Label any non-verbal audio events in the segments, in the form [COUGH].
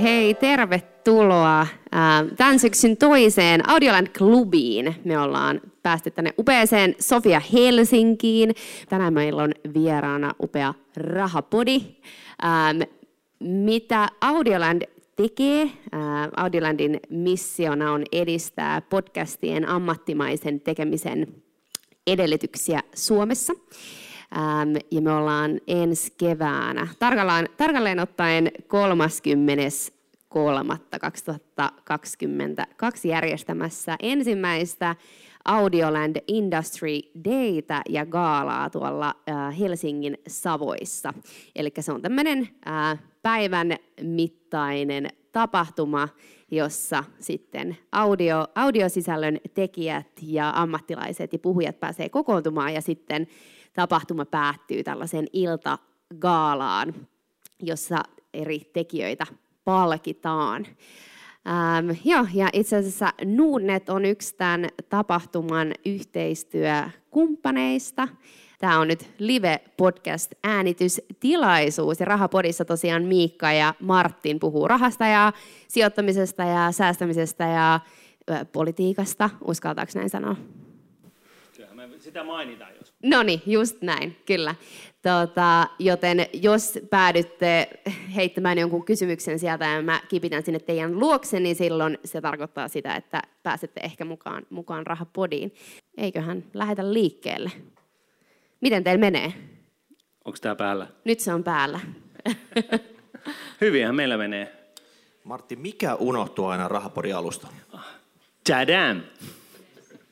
Hei, tervetuloa tämän syksyn toiseen Audioland Klubiin. Me ollaan päästy tänne upeeseen Sofia Helsinkiin. Tänään meillä on vieraana upea rahapodi. Mitä Audioland tekee? Audiolandin missiona on edistää podcastien ammattimaisen tekemisen edellytyksiä Suomessa. Ähm, ja me ollaan ensi keväänä, tarkalleen, tarkalleen ottaen 30.3.2022 järjestämässä ensimmäistä Audioland Industry Dayta ja gaalaa tuolla äh, Helsingin Savoissa. Eli se on tämmöinen äh, päivän mittainen tapahtuma, jossa sitten audio, audiosisällön tekijät ja ammattilaiset ja puhujat pääsee kokoontumaan ja sitten tapahtuma päättyy tällaiseen iltagaalaan, jossa eri tekijöitä palkitaan. Ähm, joo, ja itse asiassa Nuunet on yksi tämän tapahtuman yhteistyökumppaneista. Tämä on nyt live-podcast-äänitystilaisuus ja Rahapodissa tosiaan Miikka ja Martin puhuu rahasta ja sijoittamisesta ja säästämisestä ja politiikasta, uskaltaako näin sanoa? Sitä mainitaan jos. No niin, just näin, kyllä. Tota, joten jos päädytte heittämään jonkun kysymyksen sieltä ja mä kipitän sinne teidän luokse, niin silloin se tarkoittaa sitä, että pääsette ehkä mukaan, mukaan rahapodiin. Eiköhän lähetä liikkeelle. Miten teillä menee? Onko tämä päällä? Nyt se on päällä. [LAUGHS] Hyvinhän meillä menee. Martti, mikä unohtuu aina rahapodin alusta? Tadam!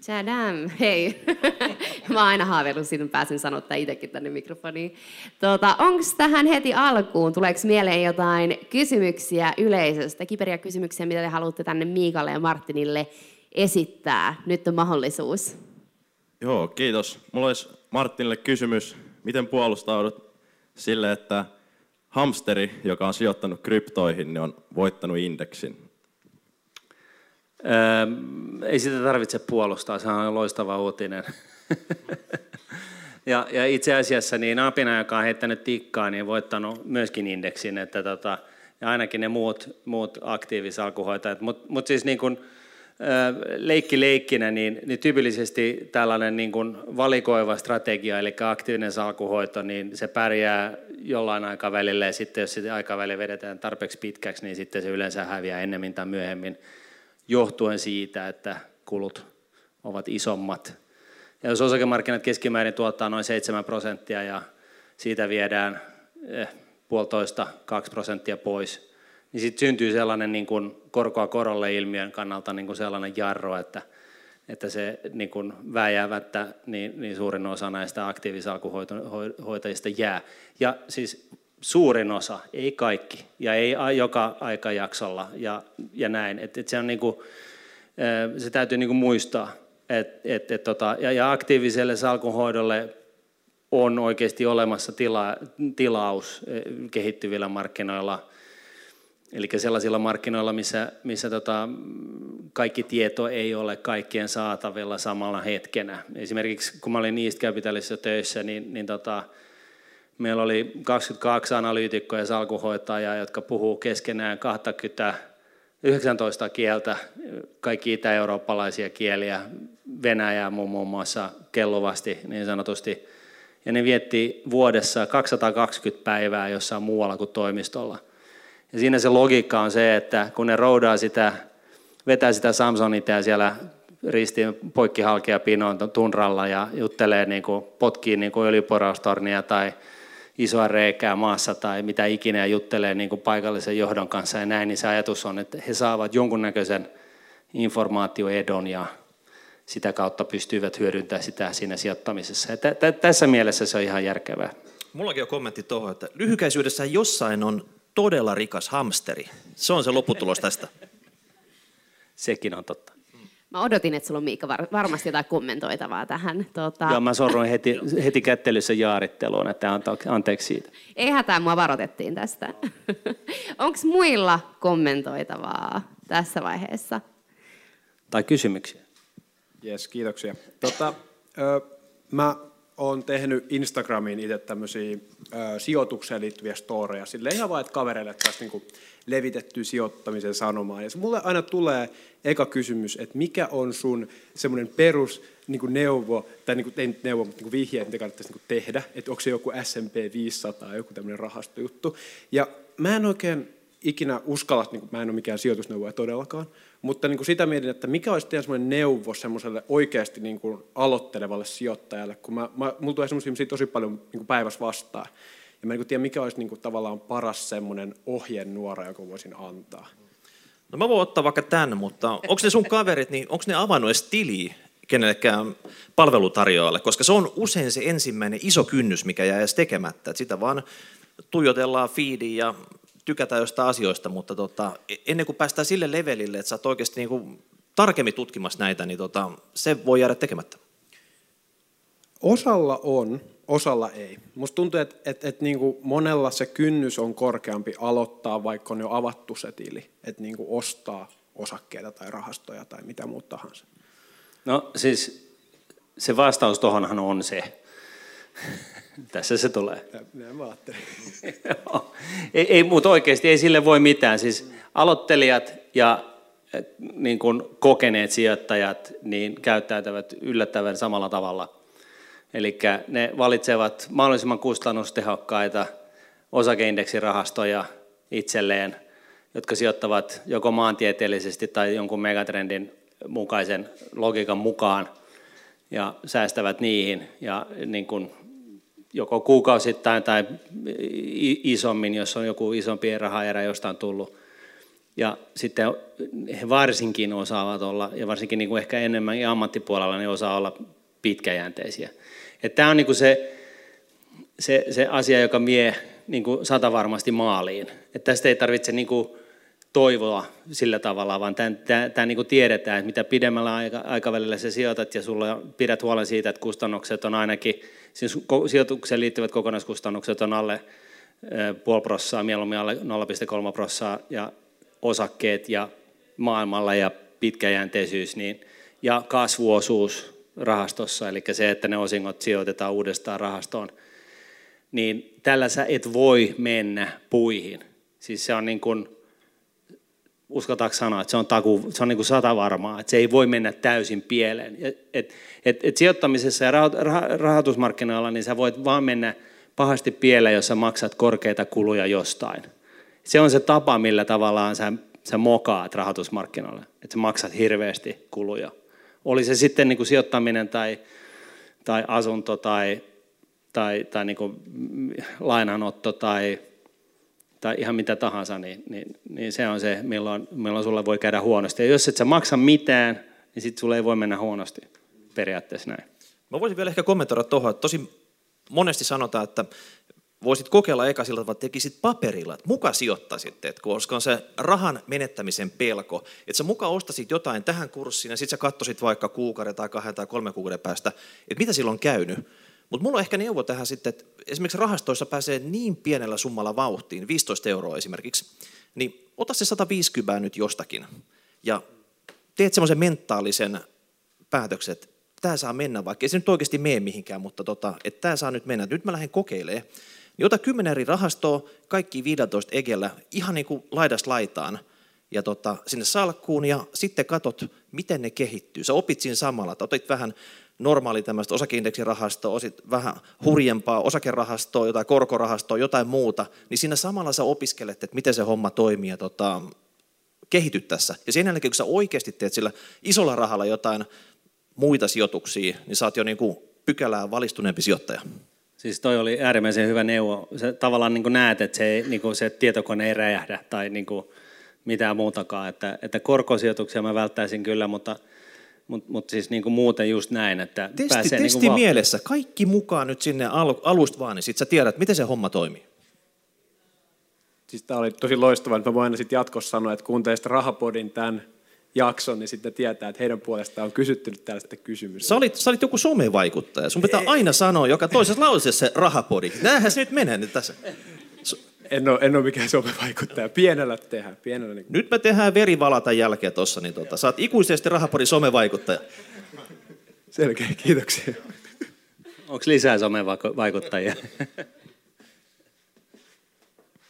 Tadam, hei. [LAUGHS] Mä oon aina haaveillut siitä, että pääsen sanoa itsekin tänne mikrofoniin. Tuota, Onko tähän heti alkuun, tuleeko mieleen jotain kysymyksiä yleisöstä, kiperiä kysymyksiä, mitä te haluatte tänne Miikalle ja Martinille esittää? Nyt on mahdollisuus. Joo, kiitos. Mulla olisi Martinille kysymys. Miten puolustaudut sille, että hamsteri, joka on sijoittanut kryptoihin, niin on voittanut indeksin? Ei sitä tarvitse puolustaa, se on loistava uutinen. ja, ja itse asiassa niin Apina, joka on heittänyt tikkaa, niin voittanut myöskin indeksin, että tota, ja ainakin ne muut, muut aktiivisalkuhoitajat. Mutta mut siis niin kun, leikki leikkinä, niin, niin tyypillisesti tällainen niin kuin valikoiva strategia, eli aktiivinen salkuhoito, niin se pärjää jollain aikavälillä, ja sitten jos sitä aikaväli vedetään tarpeeksi pitkäksi, niin sitten se yleensä häviää ennemmin tai myöhemmin johtuen siitä, että kulut ovat isommat. Ja jos osakemarkkinat keskimäärin tuottaa noin 7 prosenttia ja siitä viedään eh, puolitoista, kaksi prosenttia pois, niin sitten syntyy sellainen niin kuin korkoa korolle ilmiön kannalta niin kuin sellainen jarro, että, että se niin kuin vääjäämättä niin, niin suurin osa näistä aktiivisalkuhoitajista jää. Ja siis suurin osa, ei kaikki, ja ei joka aikajaksolla ja, ja näin. Et, et se, on niinku, se täytyy niinku muistaa. Et, et, et tota, ja, ja aktiiviselle salkunhoidolle on oikeasti olemassa tila, tilaus kehittyvillä markkinoilla, eli sellaisilla markkinoilla, missä, missä tota, kaikki tieto ei ole kaikkien saatavilla samalla hetkenä. Esimerkiksi kun mä olin East Capitalissa töissä, niin, niin tota, Meillä oli 22 analyytikkoa ja salkuhoitajaa, jotka puhuu keskenään 20 19 kieltä, kaikki itä-eurooppalaisia kieliä, Venäjää muun muassa kelluvasti niin sanotusti. Ja ne vietti vuodessa 220 päivää jossain muualla kuin toimistolla. Ja siinä se logiikka on se, että kun ne roudaa sitä, vetää sitä Samsonita siellä ristiin poikkihalkea pinoon tunralla ja juttelee, niin kuin, potkii niin kuin öljyporaustornia tai isoa reikää maassa tai mitä ikinä ja juttelee niin kuin paikallisen johdon kanssa ja näin, niin se ajatus on, että he saavat jonkunnäköisen informaatioedon ja sitä kautta pystyvät hyödyntämään sitä siinä sijoittamisessa. Ja tässä mielessä se on ihan järkevää. Mullakin on kommentti tuohon, että lyhykäisyydessä jossain on todella rikas hamsteri. Se on se lopputulos tästä. Sekin on totta. Mä odotin, että sulla on Miikka var- varmasti jotain kommentoitavaa tähän. Tuota... Joo, mä sorroin heti, heti kättelyssä jaaritteluun, että anteeksi siitä. Ei hätää, mua varoitettiin tästä. [LAUGHS] Onko muilla kommentoitavaa tässä vaiheessa? Tai kysymyksiä? Yes, kiitoksia. Tota, ö, mä olen tehnyt Instagramiin itse tämmöisiä ö, sijoitukseen liittyviä storeja. Sille ihan vaan, että kavereille taas niin levitettyä sijoittamisen sanomaa. Ja se mulle aina tulee eka kysymys, että mikä on sun semmoinen perus niin kuin neuvo, tai niin kuin, ei neuvo, mutta niin kuin vihje, että mitä kannattaisi niin kuin tehdä, että onko se joku S&P 500, joku tämmöinen rahastojuttu. Ja mä en oikein ikinä uskalla, niin kuin, mä en ole mikään sijoitusneuvoja todellakaan, mutta niin kuin sitä mietin, että mikä olisi teidän semmoinen neuvo semmoiselle oikeasti niin kuin aloittelevalle sijoittajalle, kun mä, mä, mulla tulee semmoisia tosi paljon niin kuin päivässä vastaan. Ja mä en niin tiedä, mikä olisi niin kuin, tavallaan paras semmoinen ohjenuora, joka voisin antaa. No mä voin ottaa vaikka tämän, mutta onko ne sun kaverit, niin onko ne avannut edes tiliä kenellekään palvelutarjoajalle, koska se on usein se ensimmäinen iso kynnys, mikä jää edes tekemättä. Että sitä vaan tuijotellaan feediin ja tykätään jostain asioista, mutta tota, ennen kuin päästään sille levelille, että sä oot oikeasti niinku tarkemmin tutkimassa näitä, niin tota, se voi jäädä tekemättä. Osalla on, osalla ei. Musta tuntuu, että, että, että niin kuin monella se kynnys on korkeampi aloittaa, vaikka on jo avattu se tili, että niin kuin ostaa osakkeita tai rahastoja tai mitä muuta tahansa. No siis se vastaus tuohonhan on se. [LAUGHS] Tässä se tulee. Näin mä ajattelin. [LAUGHS] ei, ei, mutta oikeasti ei sille voi mitään. Siis aloittelijat ja niin kuin kokeneet sijoittajat niin käyttäytyvät yllättävän samalla tavalla. Eli ne valitsevat mahdollisimman kustannustehokkaita osakeindeksirahastoja itselleen, jotka sijoittavat joko maantieteellisesti tai jonkun megatrendin mukaisen logiikan mukaan ja säästävät niihin. Ja niin kuin joko kuukausittain tai isommin, jos on joku isompi rahaerä jostain tullut. Ja sitten he varsinkin osaavat olla, ja varsinkin niin kuin ehkä enemmän ammattipuolella, ne osaa olla pitkäjänteisiä. Että tämä on niin kuin se, se, se asia, joka vie niin kuin sata varmasti maaliin. Että tästä ei tarvitse niin kuin toivoa sillä tavalla, vaan tämä, niin kuin tiedetään, että mitä pidemmällä aikavälillä sä sijoitat ja sulla pidät huolen siitä, että kustannukset on ainakin, siis sijoitukseen liittyvät kokonaiskustannukset on alle puoli prossaa, mieluummin alle 0,3 prossaa ja osakkeet ja maailmalla ja pitkäjänteisyys niin, ja kasvuosuus rahastossa, eli se, että ne osingot sijoitetaan uudestaan rahastoon, niin tällä sä et voi mennä puihin. Siis se on niin kuin, uskaltaako sanoa, että se on, taku, se on niin kuin sata varmaa, että se ei voi mennä täysin pieleen. Et, et, et sijoittamisessa ja rahoitusmarkkinoilla, niin sä voit vaan mennä pahasti pieleen, jos sä maksat korkeita kuluja jostain. Se on se tapa, millä tavallaan sä, sä mokaat rahoitusmarkkinoille, että sä maksat hirveästi kuluja. Oli se sitten niin kuin sijoittaminen tai, tai asunto tai, tai, tai niin kuin lainanotto tai tai ihan mitä tahansa, niin, niin, niin se on se, milloin, milloin sulle voi käydä huonosti. Ja jos et sä maksa mitään, niin sitten sulle ei voi mennä huonosti periaatteessa näin. Mä voisin vielä ehkä kommentoida tuohon, että tosi monesti sanotaan, että voisit kokeilla eka sillä tavalla, että tekisit paperilla, että muka sijoittaisit, että koska on se rahan menettämisen pelko, että sä muka ostasit jotain tähän kurssiin ja sitten sä katsoisit vaikka kuukauden tai kahden tai kolmen kuukauden päästä, että mitä silloin on käynyt. Mutta mulla on ehkä neuvo tähän sitten, että esimerkiksi rahastoissa pääsee niin pienellä summalla vauhtiin, 15 euroa esimerkiksi, niin ota se 150 nyt jostakin ja teet semmoisen mentaalisen päätöksen, että tämä saa mennä, vaikka ei se nyt oikeasti mene mihinkään, mutta tota, että tämä saa nyt mennä. Nyt mä lähden kokeilemaan. Niin ota 10 eri rahastoa, kaikki 15 egellä, ihan niin kuin laidasta laitaan, ja tota, sinne salkkuun, ja sitten katot, miten ne kehittyy. Sä opit siinä samalla, että otit vähän normaali tämmöistä osakeindeksirahastoa, osit vähän hurjempaa osakerahastoa, jotain korkorahastoa, jotain muuta, niin siinä samalla sä opiskelet, että miten se homma toimii ja tota, kehityt tässä. Ja sen jälkeen, kun sä oikeasti teet sillä isolla rahalla jotain muita sijoituksia, niin sä oot jo niin kuin pykälää valistuneempi sijoittaja. Siis toi oli äärimmäisen hyvä neuvo. Se tavallaan niin näet, että se, niin kuin se tietokone ei räjähdä tai niin mitään muutakaan. Että, että korkosijoituksia mä välttäisin kyllä, mutta – mutta mut siis niinku muuten just näin, että testi, pääsee testi niinku mielessä, kaikki mukaan nyt sinne al, alusta vaan, niin sit sä tiedät, miten se homma toimii. Siis tämä oli tosi loistavaa, että mä voin aina sitten jatkossa sanoa, että kuuntelee Rahapodin tämän jakson, niin sitten tietää, että heidän puolestaan on kysytty nyt tällaista kysymystä. Sä olit, sä olit joku somevaikuttaja. Sun pitää aina sanoa joka toisessa lauseessa se rahapodi. Näinhän se nyt menee nyt tässä. En ole, en ole mikään somevaikuttaja. Pienellä tehdään. Pienellä niin... Nyt me tehdään verivalata jälkeen tuossa, niin tota, sä oot ikuisesti rahapodin somevaikuttaja. Selkeä, kiitoksia. Onko lisää somevaikuttajia?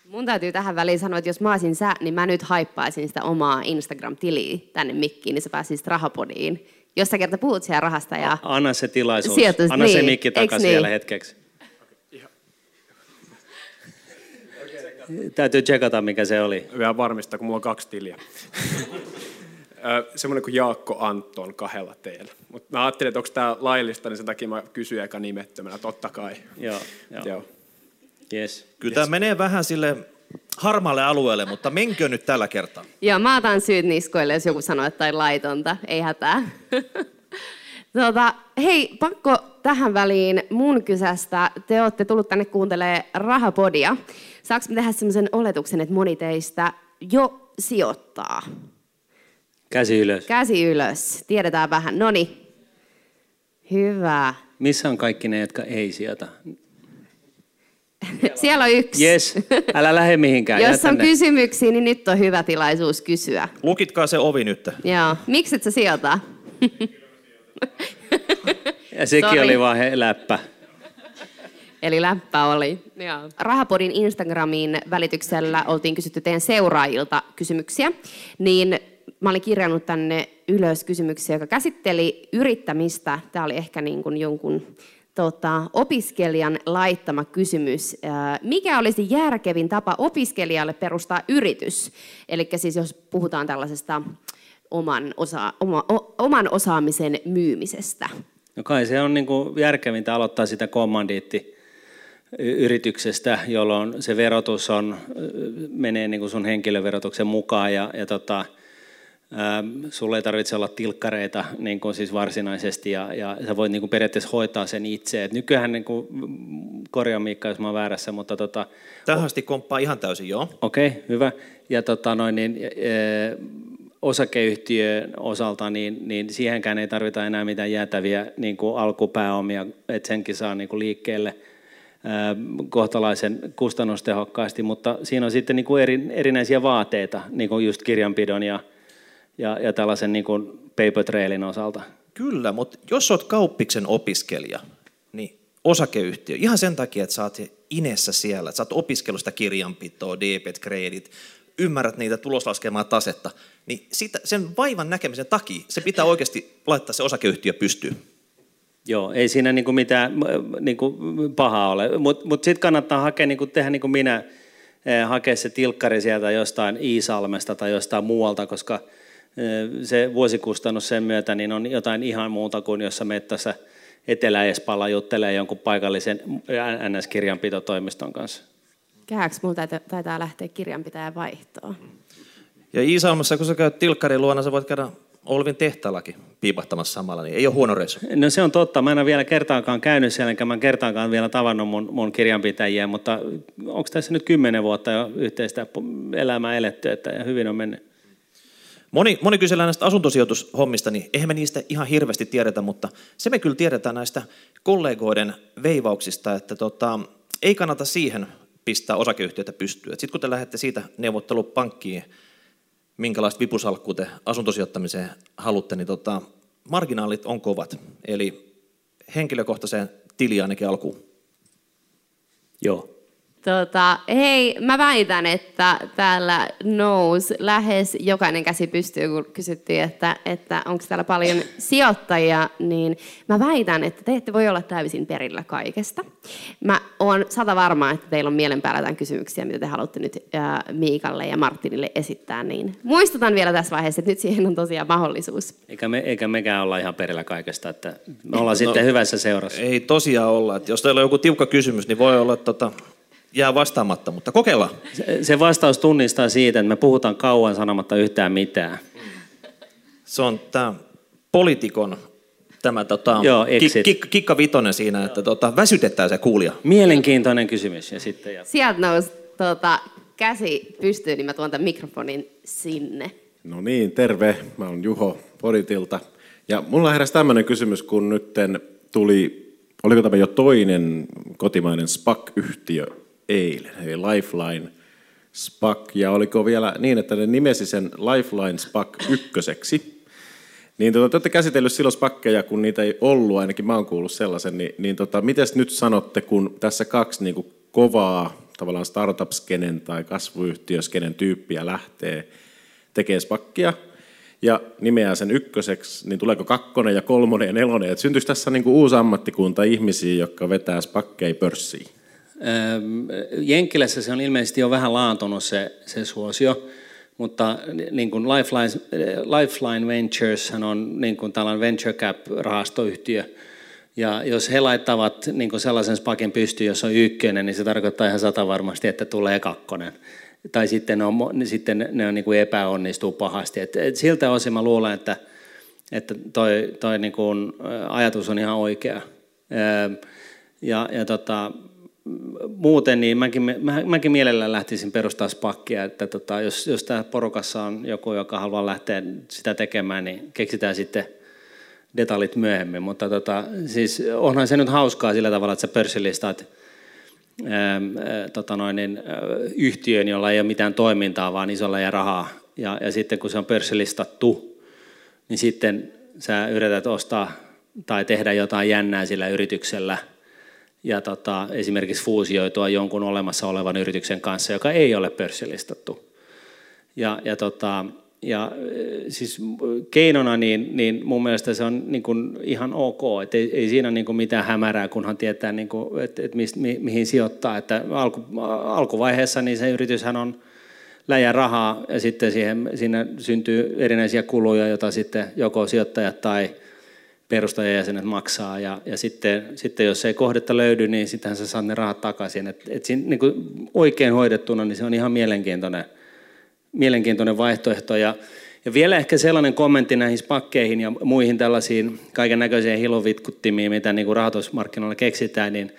Mun täytyy tähän väliin sanoa, että jos mä olisin sä, niin mä nyt haippaisin sitä omaa Instagram-tiliä tänne mikkiin, niin sä pääsisit rahapodiin. Jos sä kerta puhut siellä rahasta ja... Anna se tilaisuus. Sijoitus, Anna se niin. mikki Eiks takaisin niin? vielä hetkeksi. Täytyy tsekata, mikä se oli. Vielä varmistaa, kun mulla on kaksi tiliä. [LAUGHS] Semmoinen kuin Jaakko Anton kahdella teellä. Mutta mä ajattelin, että onko tämä laillista, niin sen takia mä kysyin eka nimettömänä, totta kai. Joo, joo. Joo. Yes. Kyllä tämä menee vähän sille harmaalle alueelle, mutta menkö nyt tällä kertaa? Joo, mä otan syyt niskoille, jos joku sanoo, että on laitonta. Ei hätää. [LAUGHS] tota, hei, pakko tähän väliin mun kysästä. Te olette tullut tänne kuuntelee Rahapodia. Saanko me tehdä sellaisen oletuksen, että moni teistä jo sijoittaa? Käsi ylös. Käsi ylös. Tiedetään vähän. Noni. Hyvä. Missä on kaikki ne, jotka ei sijoita? [LAUGHS] Siellä on yksi. Yes, älä lähde mihinkään. Jos on tänne. kysymyksiä, niin nyt on hyvä tilaisuus kysyä. Lukitkaa se ovi nyt. Joo. Miksi et sä sijoita? Ja sekin Sori. oli vaan he, läppä. Eli läppä oli. Joo. Rahapodin Instagramin välityksellä oltiin kysytty teidän seuraajilta kysymyksiä, niin mä olin kirjannut tänne ylös kysymyksiä, joka käsitteli yrittämistä. Tämä oli ehkä niin kuin jonkun tota, opiskelijan laittama kysymys. Mikä olisi järkevin tapa opiskelijalle perustaa yritys? Eli siis jos puhutaan tällaisesta oman, osa, oma, o, oman osaamisen myymisestä. No kai se on niin kuin järkevintä aloittaa sitä kommandiitti yrityksestä, jolloin se verotus on, menee niin kuin sun henkilöverotuksen mukaan ja, ja tota, ää, sulla ei tarvitse olla tilkkareita niin kuin siis varsinaisesti ja, ja sä voit niin kuin periaatteessa hoitaa sen itse. Et nykyään niin kuin, korjaa Miikka, jos mä oon väärässä, mutta tota, Tähän asti komppaa ihan täysin, joo. Okei, okay, hyvä. Ja tota, noin, niin, e, osakeyhtiön osalta, niin, niin siihenkään ei tarvita enää mitään jäätäviä niin kuin alkupääomia, että senkin saa niin kuin liikkeelle kohtalaisen kustannustehokkaasti, mutta siinä on sitten niin kuin eri, erinäisiä vaateita, niin kuin just kirjanpidon ja, ja, ja tällaisen niin kuin paper trailin osalta. Kyllä, mutta jos olet kauppiksen opiskelija, niin osakeyhtiö, ihan sen takia, että oot inessä siellä, että sä oot opiskellut sitä kirjanpitoa, debit, kredit, ymmärrät niitä tuloslaskemaa tasetta, niin sitä, sen vaivan näkemisen takia se pitää oikeasti laittaa se osakeyhtiö pystyyn. Joo, ei siinä niinku mitään niinku pahaa ole, mutta mut sitten kannattaa hakea, niinku, tehdä niin kuin minä, eh, hakea se tilkkari sieltä jostain Iisalmesta tai jostain muualta, koska eh, se vuosikustannus sen myötä niin on jotain ihan muuta kuin jos sä menet tässä Etelä-Espalla juttelee jonkun paikallisen NS-kirjanpitotoimiston kanssa. Kääks mulla taitaa, taitaa lähteä kirjanpitäjän vaihtoon? Ja Iisalmassa, kun sä käyt tilkkarin luona, sä voit käydä Olvin tehtaallakin piipahtamassa samalla, niin ei ole huono reissu. No se on totta. Mä en ole vielä kertaakaan käynyt siellä, enkä mä en kertaakaan vielä tavannut mun, mun kirjanpitäjiä, mutta onko tässä nyt kymmenen vuotta jo yhteistä elämää eletty, että hyvin on mennyt? Moni, moni kysellään näistä asuntosijoitushommista, niin eihän me niistä ihan hirveästi tiedetä, mutta se me kyllä tiedetään näistä kollegoiden veivauksista, että tota, ei kannata siihen pistää osakeyhtiötä pystyyn. Sitten kun te lähdette siitä neuvottelupankkiin, minkälaista vipusalkkua te asuntosijoittamiseen haluatte, niin tota, marginaalit on kovat. Eli henkilökohtaiseen tiliin ainakin alkuun. Joo. Tota, hei, mä väitän, että täällä nousi lähes jokainen käsi pystyy, kun kysyttiin, että, että onko täällä paljon sijoittajia, niin mä väitän, että te ette voi olla täysin perillä kaikesta. Mä oon sata varmaa, että teillä on mielen päällä jotain kysymyksiä, mitä te haluatte nyt ää, Miikalle ja Martinille esittää, niin muistutan vielä tässä vaiheessa, että nyt siihen on tosiaan mahdollisuus. Eikä, me, eikä mekään olla ihan perillä kaikesta, että me ollaan no, sitten hyvässä seurassa. Ei tosiaan olla. Että jos teillä on joku tiukka kysymys, niin voi olla, että tota, jää vastaamatta, mutta kokeillaan. Se, se vastaus tunnistaa siitä, että me puhutaan kauan sanomatta yhtään mitään. Se on tämä poliitikon tämä tota, Joo, kik, exit. kik, kikka vitonen siinä, että tota, väsytetään se kuulija. Mielenkiintoinen kysymys. Ja sitten jat- Sieltä nousi tota, käsi pystyyn, niin mä tuon tämän mikrofonin sinne. No niin, terve. Mä oon Juho Poritilta. Ja mulla heräsi tämmöinen kysymys, kun nytten tuli, oliko tämä jo toinen kotimainen SPAC-yhtiö eilen, eli Lifeline SPAC, ja oliko vielä niin, että ne nimesi sen Lifeline SPAC ykköseksi, Niin tota, te olette käsitellyt silloin spakkeja, kun niitä ei ollut, ainakin mä oon kuullut sellaisen, niin, niin tota, miten nyt sanotte, kun tässä kaksi niin kuin kovaa tavallaan startup-skenen tai kasvuyhtiöskenen tyyppiä lähtee tekemään spakkia, ja nimeää sen ykköseksi, niin tuleeko kakkonen ja kolmonen ja nelonen? Että tässä niin kuin uusi ammattikunta ihmisiä, jotka vetää spakkeja pörssiin? Jenkilässä se on ilmeisesti jo vähän laantunut se, se suosio, mutta niin kuin Lifeline, Lifeline Ventures on niin kuin tällainen venture cap-rahastoyhtiö, ja jos he laittavat niin kuin sellaisen spakin pystyyn, jossa on ykkönen, niin se tarkoittaa ihan sata varmasti, että tulee kakkonen. Tai sitten ne, on, sitten ne on, niin kuin epäonnistuu pahasti. Et, et siltä osin mä luulen, että, että toi, toi niin kuin ajatus on ihan oikea. Ja, ja tota, muuten niin mäkin, mä, mäkin mielellään lähtisin perustaa spakkia, että tota, jos, jos tämä porukassa on joku, joka haluaa lähteä sitä tekemään, niin keksitään sitten detaljit myöhemmin. Mutta tota, siis onhan se nyt hauskaa sillä tavalla, että sä pörssilistaat ää, tota noin, niin, yhtiön, jolla ei ole mitään toimintaa, vaan isolla ja rahaa. Ja, ja sitten kun se on pörssilistattu, niin sitten sä yrität ostaa tai tehdä jotain jännää sillä yrityksellä – ja tota, esimerkiksi fuusioitua jonkun olemassa olevan yrityksen kanssa, joka ei ole pörssilistattu. Ja, ja, tota, ja siis keinona niin, niin mun mielestä se on niin kuin ihan ok, että ei, ei siinä niin kuin mitään hämärää, kunhan tietää, niin kuin, että, että mi, mihin sijoittaa. Että alku, alkuvaiheessa niin se yrityshän on läjä rahaa ja sitten siihen, siinä syntyy erinäisiä kuluja, joita sitten joko sijoittajat tai perustajajäsenet maksaa ja, ja sitten, sitten jos ei kohdetta löydy, niin sittenhän sä saat ne rahat takaisin. Et, et siinä, niin kuin oikein hoidettuna niin se on ihan mielenkiintoinen, mielenkiintoinen vaihtoehto. Ja, ja vielä ehkä sellainen kommentti näihin spakkeihin ja muihin tällaisiin kaiken näköisiin hilovitkuttimiin, mitä niin kuin rahoitusmarkkinoilla keksitään, niin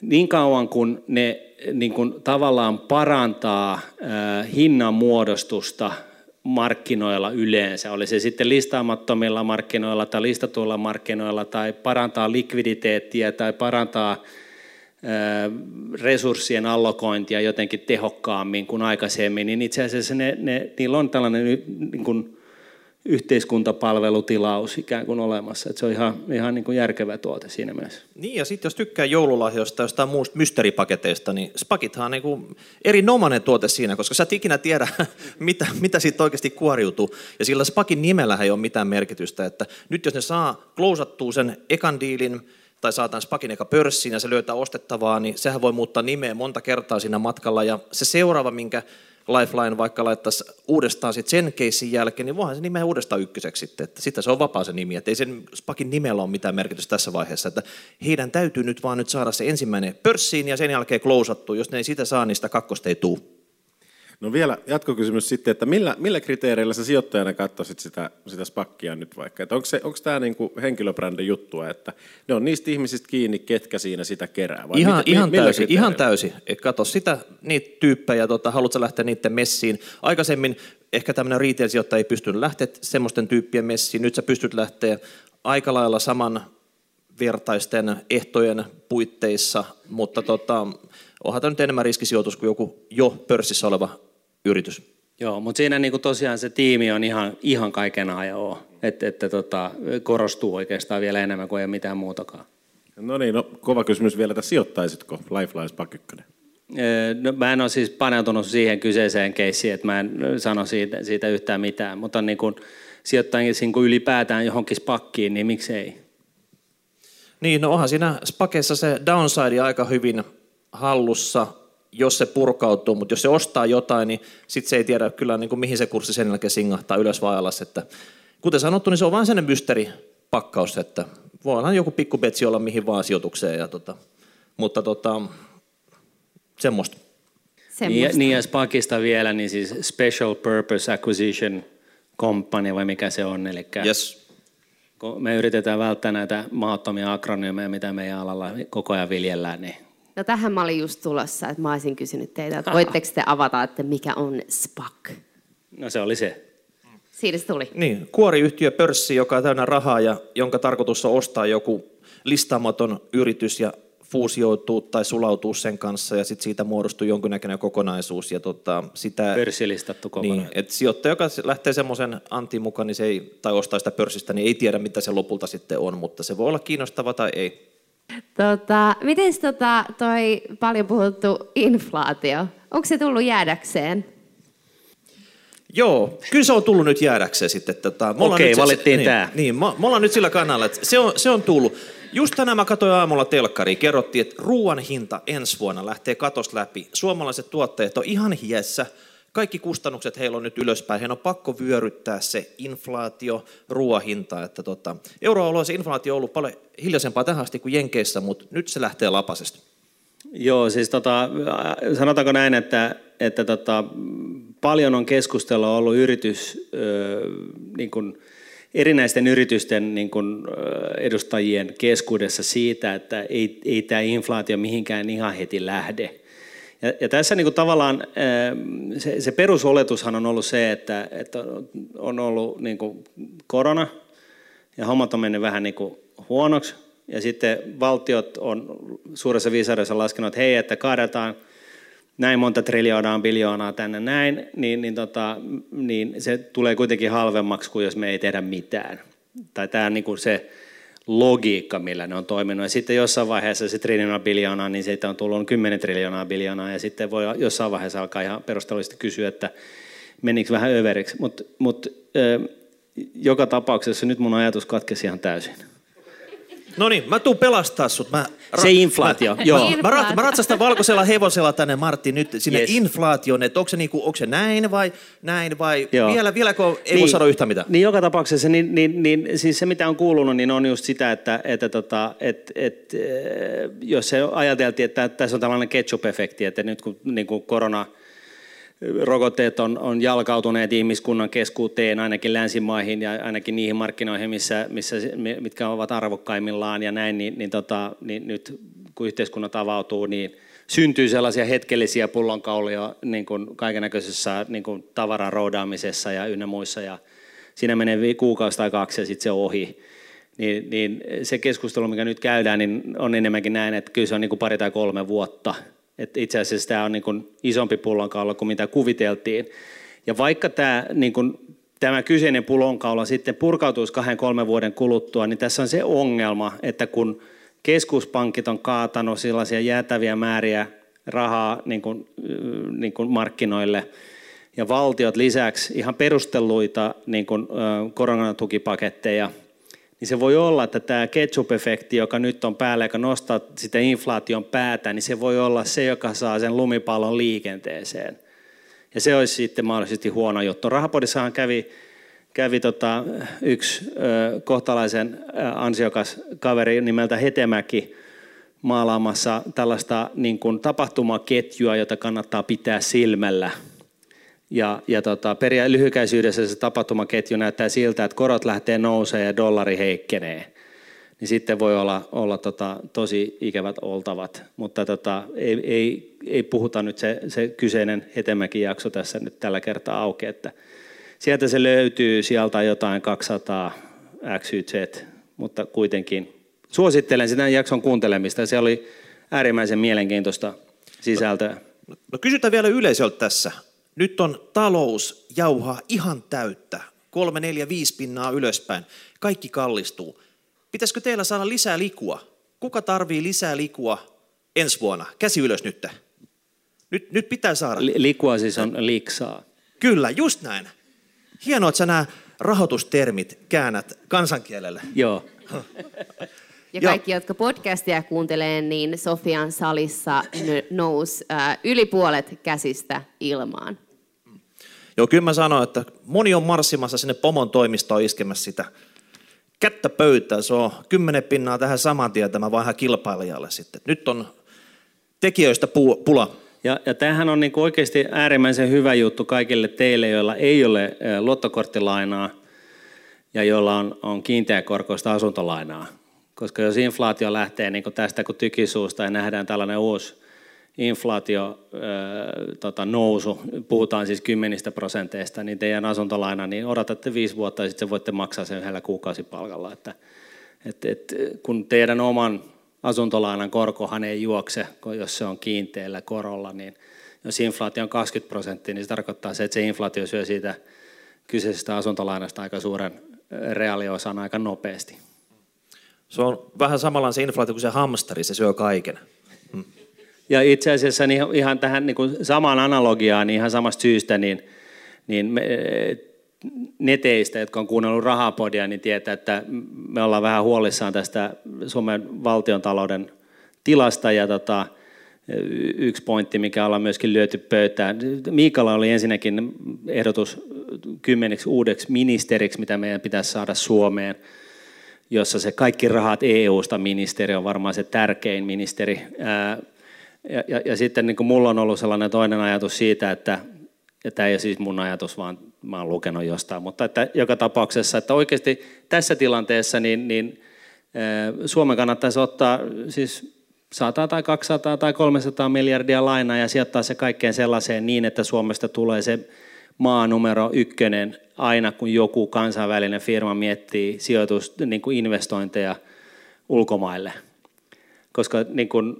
niin kauan kun ne niin kuin tavallaan parantaa äh, hinnan muodostusta – markkinoilla yleensä, oli se sitten listaamattomilla markkinoilla tai listatuilla markkinoilla tai parantaa likviditeettiä tai parantaa resurssien allokointia jotenkin tehokkaammin kuin aikaisemmin, niin itse asiassa ne, ne, niillä on tällainen niin kuin, yhteiskuntapalvelutilaus ikään kuin olemassa. Että se on ihan, ihan niin kuin järkevä tuote siinä mielessä. Niin ja sitten jos tykkää joululahjoista jostain muusta mysteripaketeista, niin Spakithan on niin kuin erinomainen tuote siinä, koska sä et ikinä tiedä, [LAUGHS] mitä, mitä siitä oikeasti kuoriutuu. Ja sillä Spakin nimellähän ei ole mitään merkitystä, että nyt jos ne saa klousattua sen ekan diilin, tai saatan Spakin eka pörssiin ja se löytää ostettavaa, niin sehän voi muuttaa nimeä monta kertaa siinä matkalla. Ja se seuraava, minkä Lifeline vaikka laittaisi uudestaan sit sen keissin jälkeen, niin voihan se nimeä uudestaan ykköseksi sitten, että sitten se on vapaa se nimi, että ei sen Spakin nimellä ole mitään merkitystä tässä vaiheessa, että heidän täytyy nyt vaan nyt saada se ensimmäinen pörssiin ja sen jälkeen klousattu, jos ne ei sitä saa, niin sitä kakkosta ei tule. No vielä jatkokysymys sitten, että millä, millä kriteereillä sä sijoittajana katsoisit sitä, sitä spakkia nyt vaikka? Että onko, se, onko tämä niinku henkilöbrändin juttua, että ne on niistä ihmisistä kiinni, ketkä siinä sitä kerää? Vai ihan, mit, ihan, täysi, ihan täysi. Kato sitä niitä tyyppejä, tota, haluatko lähteä niiden messiin. Aikaisemmin ehkä tämmöinen retail-sijoittaja ei pystynyt lähteä semmoisten tyyppien messiin. Nyt sä pystyt lähteä aika lailla saman vertaisten ehtojen puitteissa, mutta tota, onhan tämä nyt enemmän riskisijoitus kuin joku jo pörssissä oleva yritys. Joo, mutta siinä niin kuin tosiaan se tiimi on ihan, ihan kaiken ajan että, että tota, korostuu oikeastaan vielä enemmän kuin ei ole mitään muutakaan. No niin, no, kova kysymys vielä, että sijoittaisitko Lifelines Pack No, mä en ole siis paneutunut siihen kyseiseen keissiin, että mä en sano siitä, siitä yhtään mitään, mutta niin kun sijoittaisin kun ylipäätään johonkin spakkiin, niin miksei? Niin, no onhan siinä spakeissa se downside aika hyvin hallussa, jos se purkautuu, mutta jos se ostaa jotain, niin sitten se ei tiedä kyllä niin kuin mihin se kurssi sen jälkeen singahtaa ylös vai alas. Että, kuten sanottu, niin se on vain sellainen mysteeripakkaus, että voidaan joku pikku betsi olla mihin vaan sijoitukseen. Ja tota, mutta tota, semmoista. Niin, ja, niin ja Spakista vielä, niin siis Special Purpose Acquisition Company vai mikä se on, eli yes. me yritetään välttää näitä maattomia akronyymeja, mitä meidän alalla koko ajan viljellään, niin No tähän mä olin just tulossa, että mä olisin kysynyt teitä, että voitteko te avata, että mikä on SPAC? No se oli se. Siitä se tuli. Niin, kuoriyhtiö pörssi, joka on täynnä rahaa ja jonka tarkoitus on ostaa joku listaamaton yritys ja fuusioituu tai sulautuu sen kanssa ja sitten siitä muodostuu jonkinnäköinen kokonaisuus. Ja tota, sitä, Pörssilistattu kokonaan. Niin, että sijoittaja, joka lähtee semmoisen antiin mukaan niin se ei, tai ostaa sitä pörssistä, niin ei tiedä, mitä se lopulta sitten on, mutta se voi olla kiinnostava tai ei. Tota, miten tota, toi paljon puhuttu inflaatio, onko se tullut jäädäkseen? Joo, kyllä se on tullut nyt jäädäkseen sitten. Tota, Okei, nyt se- valittiin niin, tää. Niin, me, me ollaan nyt sillä kannalla, että se on, se on tullut. Just tänään mä katsoin aamulla telkkariin, kerrottiin, että ruoan hinta ensi vuonna lähtee katos läpi. Suomalaiset tuotteet on ihan hiessä. Kaikki kustannukset heillä on nyt ylöspäin. Heidän on pakko vyöryttää se inflaatio, ruoahinta. Että tota, euroalueen se inflaatio on ollut paljon hiljaisempaa tähän asti kuin Jenkeissä, mutta nyt se lähtee lapasesta. Joo, siis tota, sanotaanko näin, että, että tota, paljon on keskustelua ollut yritys, ö, niin kuin, erinäisten yritysten niin kuin, edustajien keskuudessa siitä, että ei, ei tämä inflaatio mihinkään ihan heti lähde. Ja, ja tässä niin kuin tavallaan ö, se, se perusoletushan on ollut se, että, että on ollut niin kuin korona ja hommat on mennyt vähän niin kuin huonoksi. Ja sitten valtiot on suuressa viisaudessa laskenut, että hei, että kaadetaan näin monta triljoonaa, biljoonaa tänne näin, niin, niin, tota, niin se tulee kuitenkin halvemmaksi kuin jos me ei tehdä mitään. Tai tämä on niin kuin se logiikka, millä ne on toiminut. Ja sitten jossain vaiheessa se triljoonaa biljoonaa, niin siitä on tullut 10 triljoonaa biljoonaa, ja sitten voi jossain vaiheessa alkaa ihan perustellisesti kysyä, että menikö vähän överiksi. Mutta mut, joka tapauksessa nyt mun ajatus katkesi ihan täysin. No niin, mä tuun pelastaa sut. Mä, Se inflaatio, [LAUGHS] joo. Mä, ra, mä ratsastan valkoisella hevosella tänne Martti nyt sinne Yes. inflaation, että onko se, niinku, onko se näin vai näin vai Joo. vielä, vieläkö ei niin, voi sanoa yhtään mitään? Niin joka tapauksessa, niin, niin, niin, siis se mitä on kuulunut, niin on just sitä, että, että tota, et, et, eh, jos se ajateltiin, että tässä on tällainen ketchup-efekti, että nyt kun niin kuin korona rokotteet on, on jalkautuneet ihmiskunnan keskuuteen ainakin länsimaihin ja ainakin niihin markkinoihin, missä, missä, mitkä ovat arvokkaimmillaan ja näin, niin, niin, tota, niin nyt kun yhteiskunnat avautuu, niin syntyy sellaisia hetkellisiä pullonkaulia niin kuin kaikennäköisessä niin kuin tavaran roudaamisessa ja ynnä muissa ja siinä menee kuukausi tai kaksi ja sitten se on ohi. Niin, niin se keskustelu, mikä nyt käydään, niin on enemmänkin näin, että kyllä se on niin kuin pari tai kolme vuotta. Et itse asiassa tämä on niin kuin isompi pullonkaula kuin mitä kuviteltiin. Ja vaikka tämä, niin kuin, tämä kyseinen pullonkaula sitten purkautuisi kahden kolmen vuoden kuluttua, niin tässä on se ongelma, että kun keskuspankit on kaatanut sellaisia jäätäviä määriä rahaa niin kuin, niin kuin markkinoille, ja valtiot lisäksi ihan perustelluita niin kuin, ö, koronatukipaketteja, niin se voi olla, että tämä ketchup-efekti, joka nyt on päällä, joka nostaa sitä inflaation päätä, niin se voi olla se, joka saa sen lumipallon liikenteeseen. Ja se olisi sitten mahdollisesti huono juttu. Rahapodissahan kävi, kävi tota, yksi ö, kohtalaisen ö, ansiokas kaveri nimeltä Hetemäki maalaamassa tällaista niin kuin tapahtumaketjua, jota kannattaa pitää silmällä. Ja, ja tota, peria- lyhykäisyydessä se tapahtumaketju näyttää siltä, että korot lähtee nousemaan ja dollari heikkenee. Niin sitten voi olla, olla tota, tosi ikävät oltavat. Mutta tota, ei, ei, ei puhuta nyt se, se kyseinen Hetemäki jakso tässä nyt tällä kertaa auki, että sieltä se löytyy, sieltä jotain 200 XYZ, mutta kuitenkin suosittelen sitä jakson kuuntelemista. Se oli äärimmäisen mielenkiintoista sisältöä. No kysytään vielä yleisöltä tässä. Nyt on talous jauhaa ihan täyttä. Kolme, neljä, viisi pinnaa ylöspäin. Kaikki kallistuu. Pitäisikö teillä saada lisää likua? Kuka tarvii lisää likua ensi vuonna? Käsi ylös nyt. Nyt, nyt pitää saada. Li- Likua siis on liksaa. Kyllä, just näin. Hienoa, että sä nämä rahoitustermit käännät kansankielelle. Joo. [LAUGHS] Ja Joo. kaikki, jotka podcastia kuuntelee, niin Sofian salissa n- nousi äh, yli puolet käsistä ilmaan. Joo, kyllä mä sanoin, että moni on marssimassa sinne pomon toimistoon iskemässä sitä kättä pöytään. Se on kymmenen pinnaa tähän saman tien tämä vähän kilpailijalle sitten. Nyt on tekijöistä pu- pula. Ja, ja tämähän on niin oikeasti äärimmäisen hyvä juttu kaikille teille, joilla ei ole ö, luottokorttilainaa ja joilla on, on kiinteäkorkoista asuntolainaa. Koska jos inflaatio lähtee niin tästä kuin tykisuusta ja nähdään tällainen uusi inflaatio tota, nousu, puhutaan siis kymmenistä prosenteista, niin teidän asuntolaina, niin odotatte viisi vuotta ja sitten voitte maksaa sen yhdellä kuukausipalkalla. Että, et, et, kun teidän oman asuntolainan korkohan ei juokse, jos se on kiinteällä korolla, niin jos inflaatio on 20 prosenttia, niin se tarkoittaa se, että se inflaatio syö siitä kyseisestä asuntolainasta aika suuren reaaliosan aika nopeasti. Se on vähän samanlainen se inflaatio kuin se hamsteri, se syö kaiken. Hmm. Ja itse asiassa niin ihan tähän niin kuin samaan analogiaan, niin ihan samasta syystä, niin, niin me, neteistä, jotka on kuunnellut rahapodia, niin tietää, että me ollaan vähän huolissaan tästä Suomen valtiontalouden tilasta ja tota, yksi pointti, mikä ollaan myöskin lyöty pöytään. Miikalla oli ensinnäkin ehdotus kymmeneksi uudeksi ministeriksi, mitä meidän pitäisi saada Suomeen, jossa se kaikki rahat EU-sta ministeri on varmaan se tärkein ministeri. Ja, ja, ja sitten niin mulla on ollut sellainen toinen ajatus siitä, että, ja tämä ei ole siis mun ajatus, vaan mä oon lukenut jostain, mutta että joka tapauksessa, että oikeasti tässä tilanteessa niin, niin Suomen kannattaisi ottaa siis 100 tai 200 tai 300 miljardia lainaa ja sijoittaa se kaikkeen sellaiseen niin, että Suomesta tulee se maa numero ykkönen aina, kun joku kansainvälinen firma miettii sijoitus, niin kuin investointeja ulkomaille. Koska niin kuin,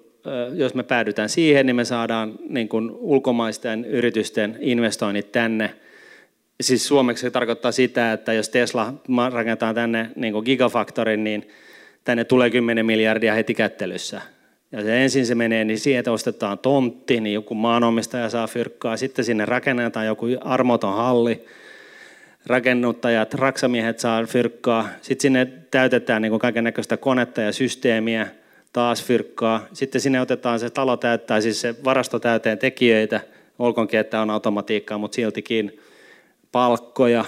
jos me päädytään siihen, niin me saadaan niin kuin ulkomaisten yritysten investoinnit tänne. Siis suomeksi se tarkoittaa sitä, että jos Tesla rakentaa tänne niin kuin gigafaktorin, niin tänne tulee 10 miljardia heti kättelyssä. Ja se ensin se menee niin siihen, että ostetaan tontti, niin joku maanomistaja saa fyrkkaa. Sitten sinne rakennetaan joku armoton halli. Rakennuttajat, raksamiehet saa fyrkkaa. Sitten sinne täytetään niin kaiken näköistä konetta ja systeemiä, taas fyrkkaa. Sitten sinne otetaan se talo täyttää, siis se varasto täyteen tekijöitä. Olkoonkin, että on automatiikkaa, mutta siltikin palkkoja,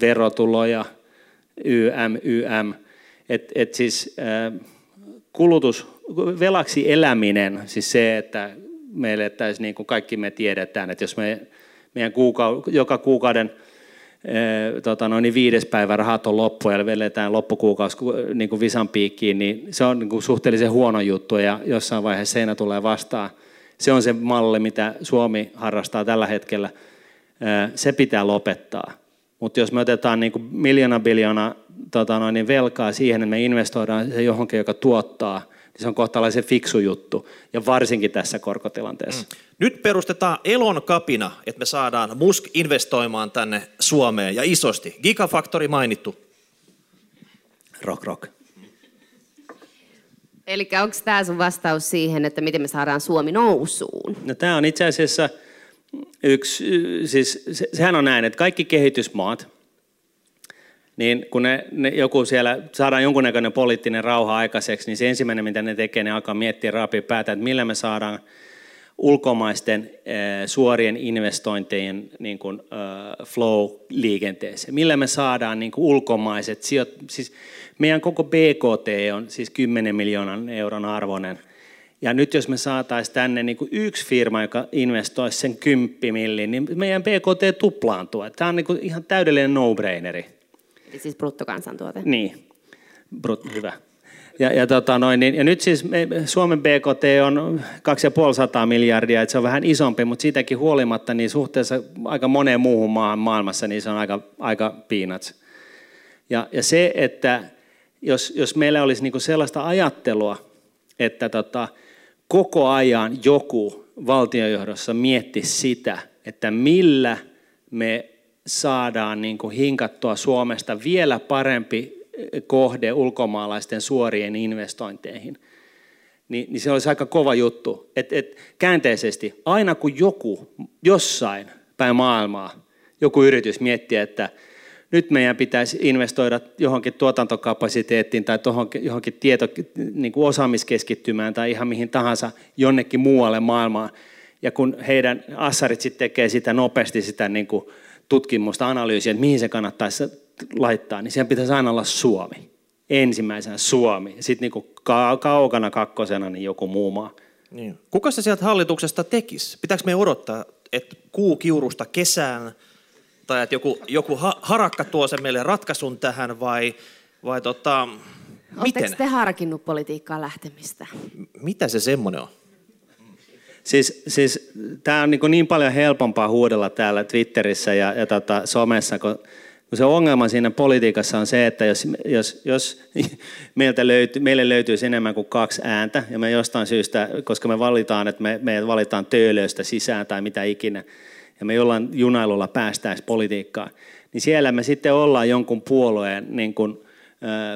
verotuloja, YM, YM. Et, et siis äh, kulutus velaksi eläminen, siis se, että me elettäisiin niin kuin kaikki me tiedetään, että jos me, meidän kuukau- joka kuukauden e, tota noin, niin viides päivä rahat on loppu ja veletään loppukuukausi niin kuin visan piikkiin, niin se on niin kuin suhteellisen huono juttu ja jossain vaiheessa seinä tulee vastaan. Se on se malli, mitä Suomi harrastaa tällä hetkellä. E, se pitää lopettaa. Mutta jos me otetaan niin kuin miljoona biljoona tota noin, niin velkaa siihen, että me investoidaan se johonkin, joka tuottaa – niin se on kohtalaisen fiksu juttu, ja varsinkin tässä korkotilanteessa. Mm. Nyt perustetaan Elon kapina, että me saadaan Musk investoimaan tänne Suomeen, ja isosti. Gigafaktori mainittu. Rock, rock. Eli onko tämä sun vastaus siihen, että miten me saadaan Suomi nousuun? No, tämä on itse asiassa yksi, siis se, sehän on näin, että kaikki kehitysmaat, niin kun ne, ne, joku siellä saadaan jonkunnäköinen poliittinen rauha aikaiseksi, niin se ensimmäinen, mitä ne tekee, ne alkaa miettiä raapia päätä, että millä me saadaan ulkomaisten äh, suorien investointien niin kuin, äh, flow liikenteeseen. Millä me saadaan niin kuin ulkomaiset sijoit, siis meidän koko BKT on siis 10 miljoonan euron arvoinen. Ja nyt jos me saataisiin tänne niin kuin yksi firma, joka investoisi sen 10 milliin, niin meidän BKT tuplaantuu. Tämä on niin kuin ihan täydellinen no-braineri. Siis bruttokansantuote. Niin, Brut, hyvä. Ja, ja, tota noin, niin, ja nyt siis me, Suomen BKT on 2,5 miljardia, että se on vähän isompi, mutta siitäkin huolimatta niin suhteessa aika moneen muuhun maahan maailmassa, niin se on aika, aika peanuts. Ja, ja se, että jos, jos meillä olisi niinku sellaista ajattelua, että tota, koko ajan joku valtionjohdossa miettisi sitä, että millä me saadaan niin kuin hinkattua Suomesta vielä parempi eh, kohde ulkomaalaisten suorien investointeihin, niin, niin se olisi aika kova juttu. Et, et, käänteisesti, aina kun joku jossain päin maailmaa, joku yritys miettii, että nyt meidän pitäisi investoida johonkin tuotantokapasiteettiin tai johonkin tieto, niin kuin osaamiskeskittymään tai ihan mihin tahansa jonnekin muualle maailmaan. Ja kun heidän assarit sitten tekee sitä nopeasti sitä niin kuin tutkimusta, analyysiä, että mihin se kannattaisi laittaa, niin siihen pitäisi aina olla Suomi. Ensimmäisenä Suomi. Sitten niin kaukana kakkosena niin joku muu maa. Niin. Kuka se sieltä hallituksesta tekisi? Pitääkö me odottaa, että kuu kiurusta kesään, tai että joku, joku ha- harakka tuo sen meille ratkaisun tähän, vai, vai tota, miten? te harkinnut politiikkaa lähtemistä? Mitä se semmoinen on? Siis, siis tämä on niin, niin paljon helpompaa huudella täällä Twitterissä ja, ja tota, somessa, kun, kun se ongelma siinä politiikassa on se, että jos, jos, jos [LAUGHS] meiltä löytyy, meille löytyisi enemmän kuin kaksi ääntä, ja me jostain syystä, koska me valitaan, että me, me valitaan töölöstä sisään tai mitä ikinä, ja me jollain junailulla päästäisiin politiikkaan, niin siellä me sitten ollaan jonkun puolueen niin kuin,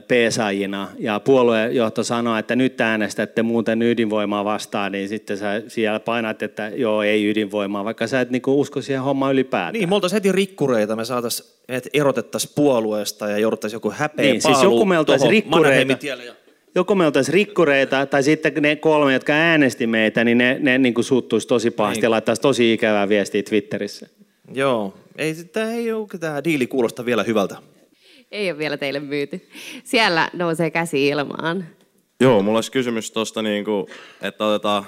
peesaajina ja puoluejohto sanoo, että nyt äänestätte muuten ydinvoimaa vastaan, niin sitten sä siellä painat, että joo, ei ydinvoimaa, vaikka sä et niinku usko siihen hommaan ylipäätään. Niin, me oltaisiin heti rikkureita, me saataisiin, että erotettaisiin puolueesta ja jouduttaisiin joku häpeä niin, siis joku me oltaisiin rikkureita, joko me oltaisiin rikkureita, tai sitten ne kolme, jotka äänesti meitä, niin ne, ne niin suuttuisi tosi pahasti niin. ja laittaisi tosi ikävää viestiä Twitterissä. Joo, ei, tämä ei ole, tämä diili kuulosta vielä hyvältä. Ei ole vielä teille myyty. Siellä nousee käsi ilmaan. Joo, mulla olisi kysymys tuosta, niin että otetaan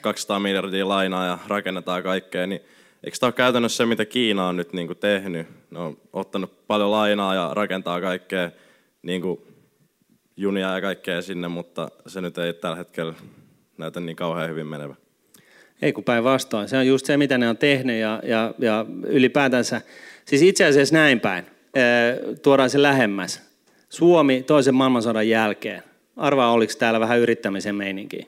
200 miljardia lainaa ja rakennetaan kaikkea, niin eikö tämä ole käytännössä se, mitä Kiina on nyt niin kuin tehnyt? Ne on ottanut paljon lainaa ja rakentaa kaikkea, niin kuin junia ja kaikkea sinne, mutta se nyt ei tällä hetkellä näytä niin kauhean hyvin menevä. Ei kun päinvastoin. Se on just se, mitä ne on tehnyt ja, ja, ja ylipäätänsä. Siis itse asiassa näin päin tuodaan se lähemmäs. Suomi toisen maailmansodan jälkeen. Arvaa, oliko täällä vähän yrittämisen meininkiä?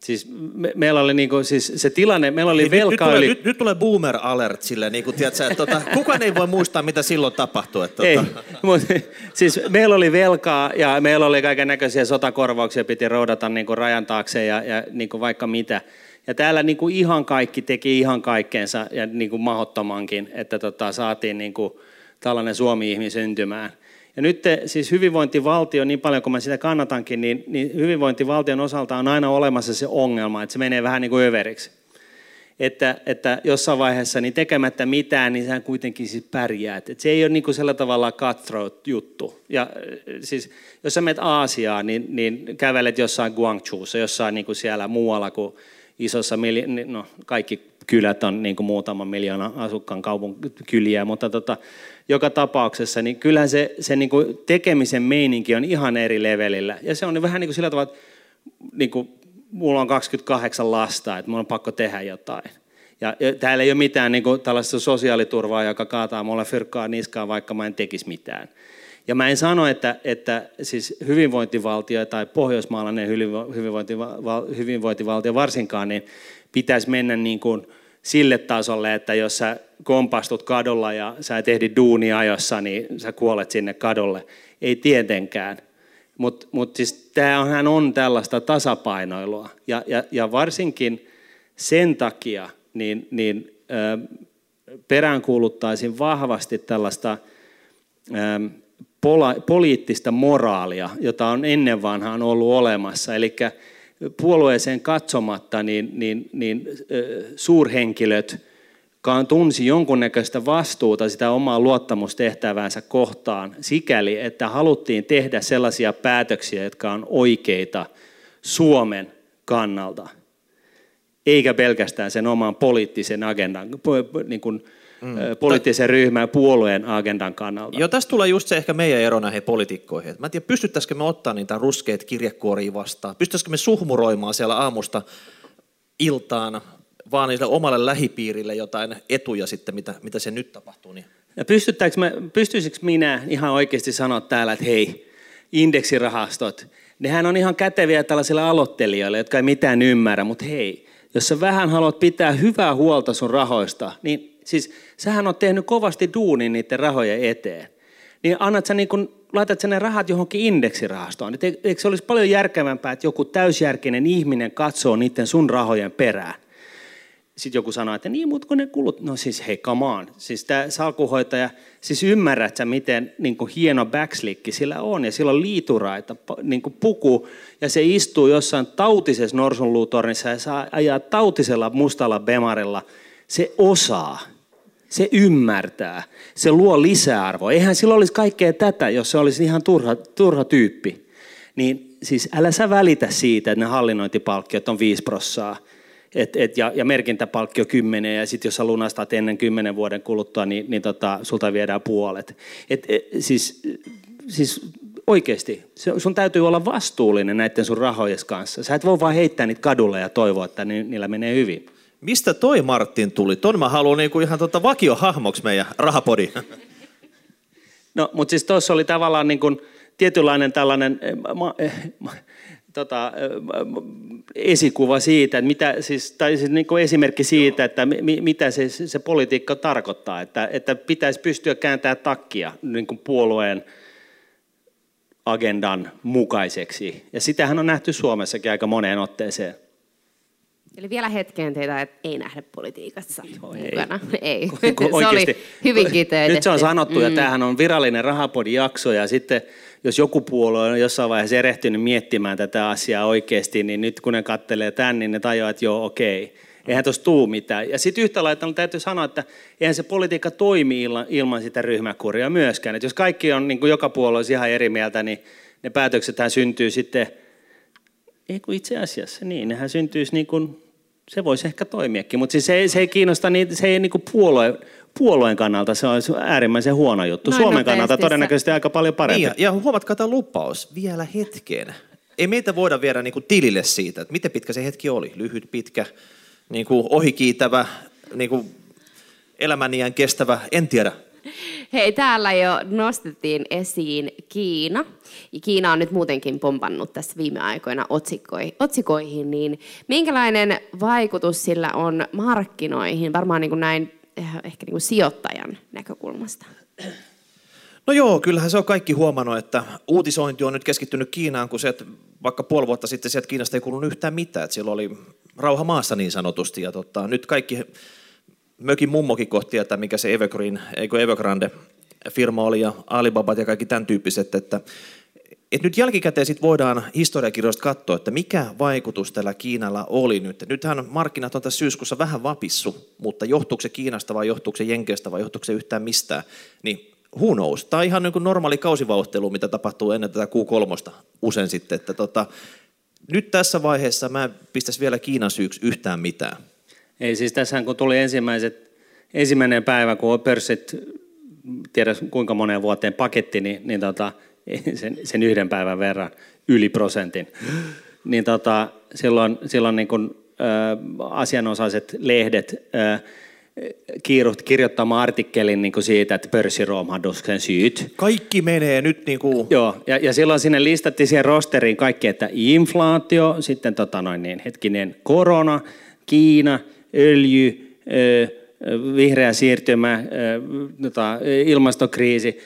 Siis me, meillä oli niinku, siis se tilanne, meillä oli velka nyt, nyt, yli... Nyt, nyt tulee boomer alert sille, niin kuin, tiedätkö, että tota, kukaan ei voi muistaa, mitä silloin tapahtui. Että, ei, tota... mutta siis meillä oli velkaa ja meillä oli kaiken näköisiä sotakorvauksia, piti roudata niinku rajan taakse ja, ja niinku vaikka mitä. Ja täällä niin kuin ihan kaikki teki ihan kaikkeensa ja niin kuin mahottomankin, että tota, saatiin niin kuin tällainen Suomi-ihminen syntymään. Ja nyt te, siis hyvinvointivaltio, niin paljon kuin mä sitä kannatankin, niin, niin hyvinvointivaltion osalta on aina olemassa se ongelma, että se menee vähän niin kuin överiksi. Että, että jossain vaiheessa niin tekemättä mitään, niin sä kuitenkin siis pärjäät. Et se ei ole niin kuin sillä tavalla cutthroat juttu. Ja siis, jos sä menet Aasiaan, niin, niin kävelet jossain Guangzhoussa, jossain niin kuin siellä muualla kuin isossa, no kaikki kylät on niin kuin muutaman miljoona asukkaan kaupunkikyliä, mutta tota, joka tapauksessa, niin kyllähän se, se niin kuin tekemisen meininki on ihan eri levelillä. Ja se on vähän niin kuin sillä tavalla, että niin kuin, mulla on 28 lasta, että mulla on pakko tehdä jotain. Ja, ja täällä ei ole mitään niin kuin, tällaista sosiaaliturvaa, joka kaataa mulle fyrkkaa niskaan, vaikka mä en tekisi mitään. Ja mä en sano, että, että siis hyvinvointivaltio tai pohjoismaalainen hyvinvointivaltio varsinkaan, niin pitäisi mennä niin kuin sille tasolle, että jos sä kompastut kadolla ja sä et ehdi duunia ajossa, niin sä kuolet sinne kadolle. Ei tietenkään. Mutta mut siis tämähän on tällaista tasapainoilua. Ja, ja, ja varsinkin sen takia niin, niin ö, peräänkuuluttaisin vahvasti tällaista ö, poliittista moraalia, jota on ennen vanhaan ollut olemassa. Eli puolueeseen katsomatta niin, niin, niin suurhenkilöt tunsi jonkunnäköistä vastuuta sitä omaa luottamustehtäväänsä kohtaan sikäli, että haluttiin tehdä sellaisia päätöksiä, jotka on oikeita Suomen kannalta, eikä pelkästään sen oman poliittisen agendan, niin kuin mm. poliittisen ryhmän ja puolueen agendan kannalta. Joo, tässä tulee just se ehkä meidän ero näihin poliitikkoihin. Mä en tiedä, pystyttäisikö me ottaa niitä ruskeita kirjekuoria vastaan? Pystyttäisikö me suhmuroimaan siellä aamusta iltaan vaan niille omalle lähipiirille jotain etuja sitten, mitä, mitä se nyt tapahtuu? Niin. Ja me, pystyisikö minä ihan oikeasti sanoa täällä, että hei, indeksirahastot, nehän on ihan käteviä tällaisille aloittelijoille, jotka ei mitään ymmärrä, mutta hei, jos sä vähän haluat pitää hyvää huolta sun rahoista, niin Siis sähän on tehnyt kovasti duunin niiden rahojen eteen. Niin annat sä niin kun, laitat sä ne rahat johonkin indeksirahastoon. Eikö se olisi paljon järkevämpää, että joku täysjärkinen ihminen katsoo niiden sun rahojen perään? Sitten joku sanoo, että niin, mutta kun ne kulut, no siis hei, come on. Siis tämä salkuhoitaja, siis ymmärrät sä, miten niin kuin hieno backslikki sillä on, ja sillä on liituraita, niin kuin puku, ja se istuu jossain tautisessa norsunluutornissa ja saa ajaa tautisella mustalla bemarilla. Se osaa se ymmärtää, se luo lisäarvoa. Eihän sillä olisi kaikkea tätä, jos se olisi ihan turha, turha tyyppi. Niin siis älä sä välitä siitä, että ne hallinnointipalkkiot on 5 prossaa et, et, ja, ja merkintäpalkkio 10 ja sitten jos sä lunastat ennen 10 vuoden kuluttua, niin, niin tota, sulta viedään puolet. Et, et, siis, siis oikeasti, sun täytyy olla vastuullinen näiden sun rahojen kanssa. Sä et voi vaan heittää niitä kadulle ja toivoa, että niillä menee hyvin. Mistä toi Martin tuli? Ton mä haluan niinku ihan tota vakiohahmoksi meidän rahapodi. No, mutta siis tuossa oli tavallaan niin kuin tietynlainen tällainen eh, ma, eh, ma, tota, eh, esikuva siitä, että mitä, siis, tai siis niin kuin esimerkki siitä, että mi, mitä se, se politiikka tarkoittaa, että, että pitäisi pystyä kääntämään takkia niin kuin puolueen agendan mukaiseksi. Ja sitähän on nähty Suomessakin aika moneen otteeseen. Eli vielä hetkeen teitä että ei nähdä politiikassa Joo, ei. mukana. Ei. [LAUGHS] Kun Se oli oikeasti- hyvin kiteytetty. Nyt se on sanottu, ja tämähän on virallinen rahapodijakso, ja sitten jos joku puolue on jossain vaiheessa erehtynyt miettimään tätä asiaa oikeasti, niin nyt kun ne kattelee tämän, niin ne tajuaa, että joo, okei, eihän tuossa tuu mitään. Ja sitten yhtä lailla täytyy sanoa, että eihän se politiikka toimi ilman, sitä ryhmäkuria myöskään. Että jos kaikki on niin kuin joka puolue ihan eri mieltä, niin ne päätöksethän syntyy sitten, ei kun itse asiassa niin, nehän syntyisi niin kuin, se voisi ehkä toimiakin, mutta siis se, ei- se ei kiinnosta niitä, se ei niin kuin puolue, puolueen kannalta, se on äärimmäisen huono juttu. Noin Suomen kannalta nopeasti todennäköisesti aika paljon parempi. Niin, ja, huomatkaa tämä lupaus vielä hetken. Ei meitä voida viedä niinku tilille siitä, että miten pitkä se hetki oli. Lyhyt, pitkä, niinku ohikiitävä, niinku elämäniän kestävä, en tiedä. [LAUGHS] Hei, täällä jo nostettiin esiin Kiina. Ja Kiina on nyt muutenkin pompannut tässä viime aikoina otsikoi, otsikoihin, niin minkälainen vaikutus sillä on markkinoihin, varmaan niin kuin näin eh, ehkä niin kuin sijoittajan näkökulmasta? No joo, kyllähän se on kaikki huomannut, että uutisointi on nyt keskittynyt Kiinaan, kun se, että vaikka puoli vuotta sitten sieltä Kiinasta ei kuulunut yhtään mitään, että siellä oli rauha maassa niin sanotusti, ja tota, nyt kaikki mökin mummokin kohti tietää, mikä se Evergreen, eikö Evergrande firma oli, ja Alibabat ja kaikki tämän tyyppiset, että et nyt jälkikäteen sit voidaan historiakirjoista katsoa, että mikä vaikutus tällä Kiinalla oli nyt. Nythän markkinat on tässä syyskuussa vähän vapissu, mutta johtuuko se Kiinasta vai johtuuko se Jenkeistä vai johtuuko se yhtään mistään, niin who knows. Tämä on ihan niin kuin normaali kausivauhtelu, mitä tapahtuu ennen tätä Q3 usein sitten. Että tota, nyt tässä vaiheessa mä en pistäisi vielä Kiinan syyksi yhtään mitään. Ei siis tässähän kun tuli ensimmäiset, ensimmäinen päivä, kun pörssit, tiedä kuinka moneen vuoteen paketti, niin, niin tota, sen, sen yhden päivän verran yli prosentin. Niin tota, silloin, silloin niin kun, ö, asianosaiset lehdet ö, kiiruhti kirjoittamaan artikkelin niin kuin siitä, että pörssiromahduksen syyt. Kaikki menee nyt niin kuin... Joo, ja, ja silloin sinne listattiin siihen rosteriin kaikki, että inflaatio, sitten tota noin niin, hetkinen, korona, Kiina, öljy, vihreä siirtymä, tota, ilmastokriisi.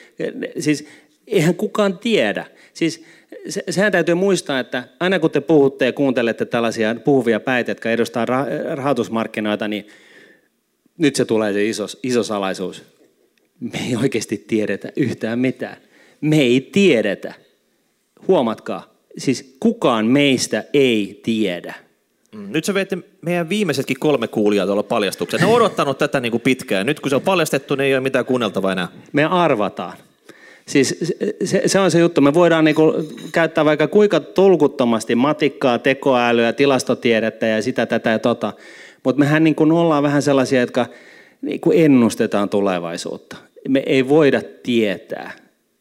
Siis eihän kukaan tiedä. Siis se, sehän täytyy muistaa, että aina kun te puhutte ja kuuntelette tällaisia puhuvia päitä, jotka edustaa rah- rahoitusmarkkinoita, niin nyt se tulee se iso, iso salaisuus. Me ei oikeasti tiedetä yhtään mitään. Me ei tiedetä. Huomatkaa, siis kukaan meistä ei tiedä. Mm, Nyt sä veitte meidän viimeisetkin kolme kuulijaa tuolla paljastukseen. Ne on odottanut tätä niin kuin pitkään. Nyt kun se on paljastettu, niin ei ole mitään kuunneltavaa enää. Me arvataan. Siis se- se, on se juttu. Me voidaan niinku käyttää vaikka kuinka tolkuttomasti matikkaa, tekoälyä, tilastotiedettä ja sitä, tätä ja tota. Mutta mehän niinku ollaan vähän sellaisia, jotka niinku ennustetaan tulevaisuutta. Me ei voida tietää.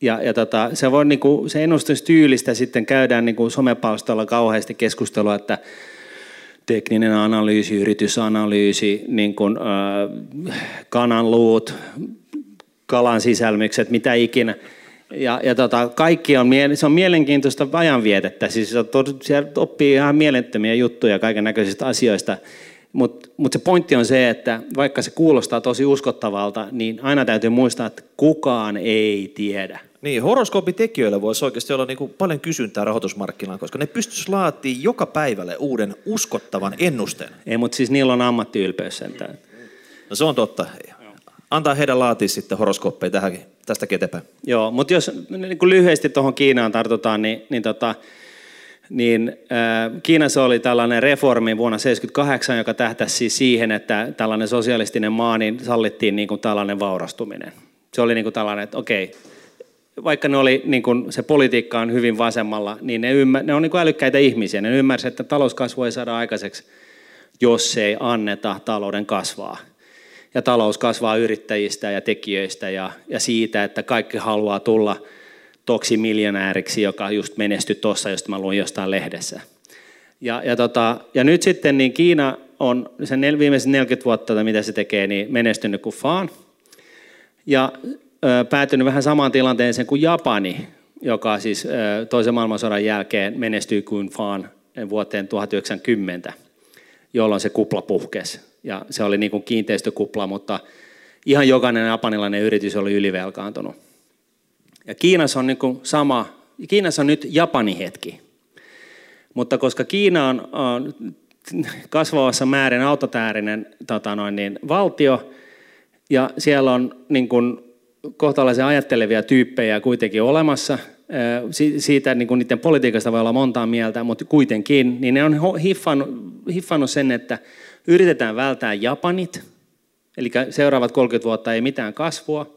Ja, ja tota, se, voi niinku, se ennustustyylistä sitten käydään niinku somepalstalla kauheasti keskustelua, että tekninen analyysi, yritysanalyysi, niin kuin, äh, kananluut, kalan sisälmykset, mitä ikinä. Ja, ja tota, kaikki on, se on mielenkiintoista ajanvietettä. Siis se on siellä oppii ihan mielettömiä juttuja kaiken näköisistä asioista. Mutta mut se pointti on se, että vaikka se kuulostaa tosi uskottavalta, niin aina täytyy muistaa, että kukaan ei tiedä. Niin, horoskoopitekijöillä voisi oikeasti olla niin kuin paljon kysyntää rahoitusmarkkinoilla, koska ne pystyisi laatimaan joka päivälle uuden uskottavan ennusteen. Ei, mutta siis niillä on ammattiylpeys sentään. No se on totta. Antaa heidän laatia sitten horoskooppeja tähänkin, tästä eteenpäin. Joo, mutta jos niin kuin lyhyesti tuohon Kiinaan tartutaan, niin, niin, tota, niin äh, Kiinassa oli tällainen reformi vuonna 1978, joka tähtäsi siis siihen, että tällainen sosialistinen maa, niin sallittiin niin kuin tällainen vaurastuminen. Se oli niin kuin tällainen, että okei, vaikka ne oli, niin kuin se politiikka on hyvin vasemmalla, niin ne, ymmär, ne on niin älykkäitä ihmisiä. Ne ymmärsivät, että talouskasvu ei saada aikaiseksi, jos ei anneta talouden kasvaa. Ja talous kasvaa yrittäjistä ja tekijöistä ja, ja siitä, että kaikki haluaa tulla toksimiljonääriksi, joka just menestyi tuossa, josta mä luin jostain lehdessä. Ja, ja, tota, ja nyt sitten niin Kiina on sen nel, viimeiset 40 vuotta, mitä se tekee, niin menestynyt kuin Faan. Ja päätynyt vähän samaan tilanteeseen kuin Japani, joka siis toisen maailmansodan jälkeen menestyi kuin Faan vuoteen 1990, jolloin se kupla puhkesi. Ja se oli niin kuin kiinteistökupla, mutta ihan jokainen japanilainen yritys oli ylivelkaantunut. Ja Kiinassa on niin kuin sama, Kiinassa on nyt Japani hetki. Mutta koska Kiina on, on kasvavassa määrin autotäärinen tota noin, niin, valtio, ja siellä on niin kuin, kohtalaisen ajattelevia tyyppejä kuitenkin olemassa, siitä niin kuin niiden politiikasta voi olla montaa mieltä, mutta kuitenkin, niin ne on hiffannut, hiffannut sen, että yritetään välttää Japanit, eli seuraavat 30 vuotta ei mitään kasvua,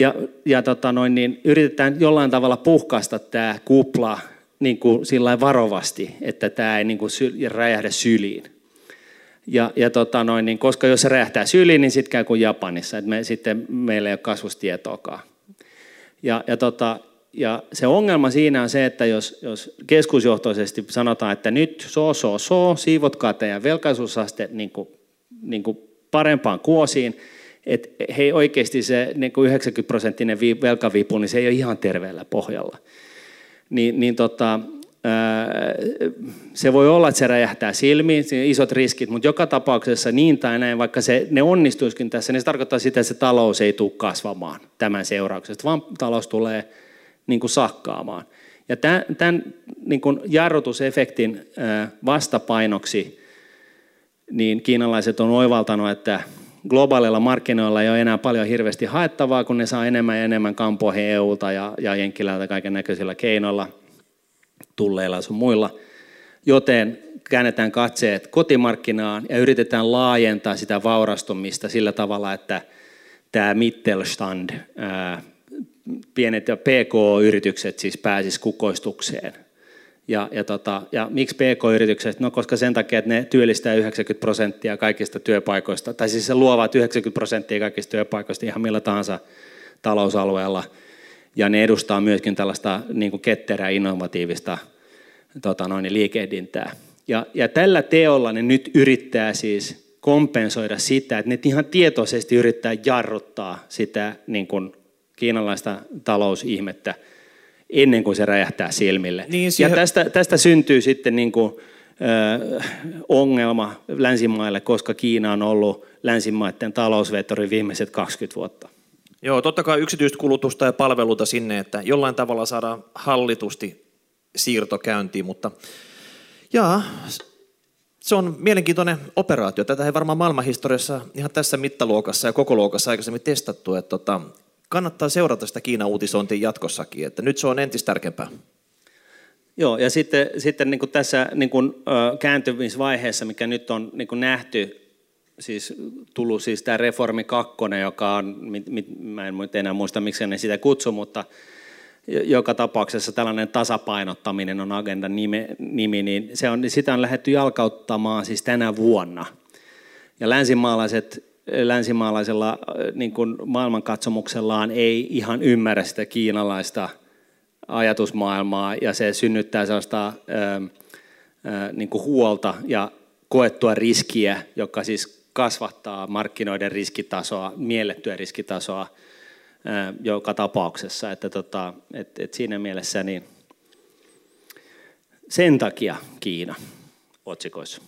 ja, ja tota noin, niin yritetään jollain tavalla puhkaista tämä kupla niin kuin varovasti, että tämä ei niin kuin räjähdä syliin. Ja, ja tota noin, niin koska jos se räjähtää syliin, niin sitten käy kuin Japanissa, että me, sitten meillä ei ole kasvustietoakaan. Ja, ja, tota, ja se ongelma siinä on se, että jos, jos keskusjohtoisesti sanotaan, että nyt so, so, so, siivotkaa teidän velkaisuusaste niin kuin, niin kuin parempaan kuosiin, että hei oikeasti se niin kuin 90 prosenttinen velkavipu, niin se ei ole ihan terveellä pohjalla. Niin, niin tota, se voi olla, että se räjähtää silmiin, isot riskit, mutta joka tapauksessa niin tai näin, vaikka se, ne onnistuisikin tässä, niin se tarkoittaa sitä, että se talous ei tule kasvamaan tämän seurauksesta, vaan talous tulee niin kuin sakkaamaan. Ja tämän, tämän niin kuin jarrutusefektin vastapainoksi niin kiinalaiset on oivaltanut, että globaaleilla markkinoilla ei ole enää paljon hirveästi haettavaa, kun ne saa enemmän ja enemmän kampoihin EUlta ja, ja Jenkkilältä kaiken näköisillä keinoilla, tulleilla sun muilla. Joten käännetään katseet kotimarkkinaan ja yritetään laajentaa sitä vaurastumista sillä tavalla, että tämä Mittelstand, ää, pienet ja PK-yritykset siis pääsis kukoistukseen. Ja, ja, tota, ja miksi PK-yritykset? No koska sen takia, että ne työllistää 90 prosenttia kaikista työpaikoista, tai siis se luovat 90 prosenttia kaikista työpaikoista ihan millä tahansa talousalueella. Ja ne edustaa myöskin tällaista niin kuin ketterää, innovatiivista tota noin, liikehdintää. Ja, ja tällä teolla ne nyt yrittää siis kompensoida sitä, että ne ihan tietoisesti yrittää jarruttaa sitä niin kuin kiinalaista talousihmettä – ennen kuin se räjähtää silmille. Niin, siihen... Ja tästä, tästä syntyy sitten niin kuin, ö, ongelma länsimaille, koska Kiina on ollut länsimaiden talousvetori viimeiset 20 vuotta. Joo, totta kai yksityistä kulutusta ja palveluita sinne, että jollain tavalla saadaan hallitusti siirto käyntiin, mutta jaa, se on mielenkiintoinen operaatio. Tätä ei varmaan maailmanhistoriassa ihan tässä mittaluokassa ja koko luokassa aikaisemmin testattu. Että tota, kannattaa seurata sitä Kiinan uutisointia jatkossakin, että nyt se on entistä tärkeämpää. Joo, ja sitten, sitten niin kuin tässä niin kuin, kääntymisvaiheessa, mikä nyt on niin kuin nähty, siis tullut siis tämä Reformi 2, joka on, mä en enää muista miksi ne sitä kutsu, mutta joka tapauksessa tällainen tasapainottaminen on agendan nimi, nimi niin se on, sitä on lähdetty jalkauttamaan siis tänä vuonna. Ja länsimaalaiset länsimaalaisella niin kuin maailmankatsomuksellaan ei ihan ymmärrä sitä kiinalaista ajatusmaailmaa ja se synnyttää sellaista ää, äh, niin kuin huolta ja koettua riskiä, joka siis kasvattaa markkinoiden riskitasoa, miellettyä riskitasoa joka tapauksessa. Että tota, et, et siinä mielessä niin sen takia Kiina otsikoissa.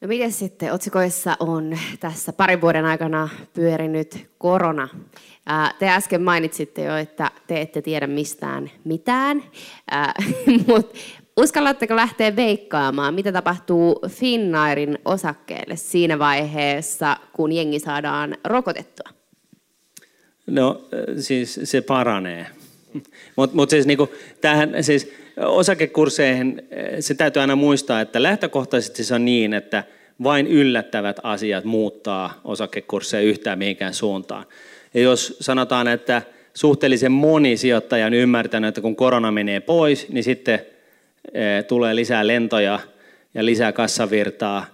No miten sitten otsikoissa on tässä parin vuoden aikana pyörinyt korona? Te äsken mainitsitte jo, että te ette tiedä mistään mitään, [LAUGHS] mutta uskallatteko lähteä veikkaamaan, mitä tapahtuu Finnairin osakkeelle siinä vaiheessa, kun jengi saadaan rokotettua? No siis se paranee. Mutta mut siis, niinku, siis osakekursseihin se täytyy aina muistaa, että lähtökohtaisesti se on niin, että vain yllättävät asiat muuttaa osakekursseja yhtään mihinkään suuntaan. Ja jos sanotaan, että suhteellisen moni sijoittaja on ymmärtänyt, että kun korona menee pois, niin sitten tulee lisää lentoja ja lisää kassavirtaa,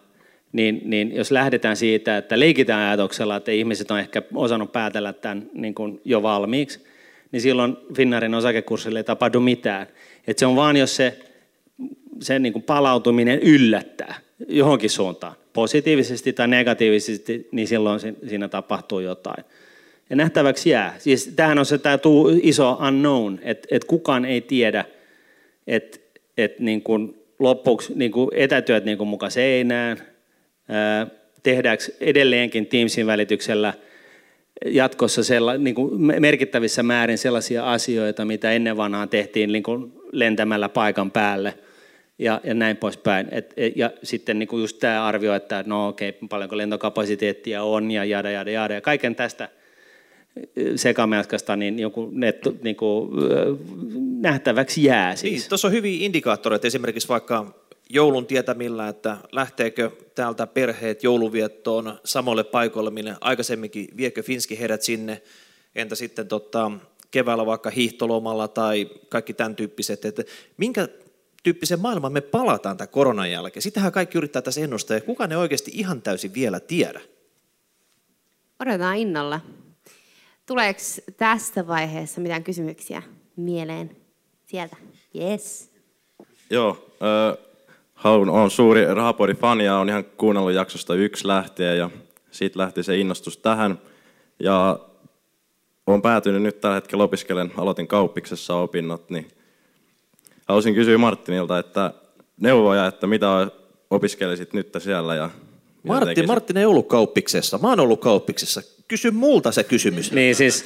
niin, niin jos lähdetään siitä, että leikitään ajatuksella, että ihmiset on ehkä osannut päätellä tämän niin kuin jo valmiiksi, niin silloin Finnaarin osakekurssille ei tapahdu mitään. Et se on vaan, jos se, se niin kuin palautuminen yllättää. johonkin suuntaan, positiivisesti tai negatiivisesti, niin silloin siinä tapahtuu jotain. Ja nähtäväksi jää. Siis tämähän on se tämä iso unknown, että, että kukaan ei tiedä, että, että niin kuin loppuksi niin kuin etätyöt niin kuin muka seinään, tehdäänkö edelleenkin Teamsin välityksellä jatkossa sella, niin kuin merkittävissä määrin sellaisia asioita, mitä ennen vanhaan tehtiin niin kuin lentämällä paikan päälle ja, ja näin poispäin. Et, et, ja sitten niin kuin just tämä arvio, että no okei, okay, paljonko lentokapasiteettia on ja jada, jada, jada. Ja kaiken tästä sekamelskasta niin joku netto, niin kuin, nähtäväksi jää siis. Niin, tuossa on hyviä indikaattoreita, esimerkiksi vaikka joulun tietämillä, että lähteekö täältä perheet jouluviettoon samoille paikoille, minne aikaisemminkin, viekö Finski heidät sinne, entä sitten tota, keväällä vaikka hiihtolomalla tai kaikki tämän tyyppiset, että minkä tyyppisen maailman me palataan tämän koronan jälkeen. Sitähän kaikki yrittää tässä ennustaa ja kuka ne oikeasti ihan täysin vielä tiedä. Odotetaan innolla. Tuleeko tästä vaiheessa mitään kysymyksiä mieleen sieltä? Yes. Joo, äh, haluan, olen suuri Rahapodin ja olen ihan kuunnellut jaksosta yksi lähtien ja siitä lähti se innostus tähän. Ja olen päätynyt nyt tällä hetkellä opiskelen, aloitin kauppiksessa opinnot, niin haluaisin kysyä Martinilta, että neuvoja, että mitä opiskelisit nyt siellä ja Martti, Martin ei ollut kauppiksessa. Mä oon ollut kauppiksessa. Kysy multa se kysymys. Niin siis,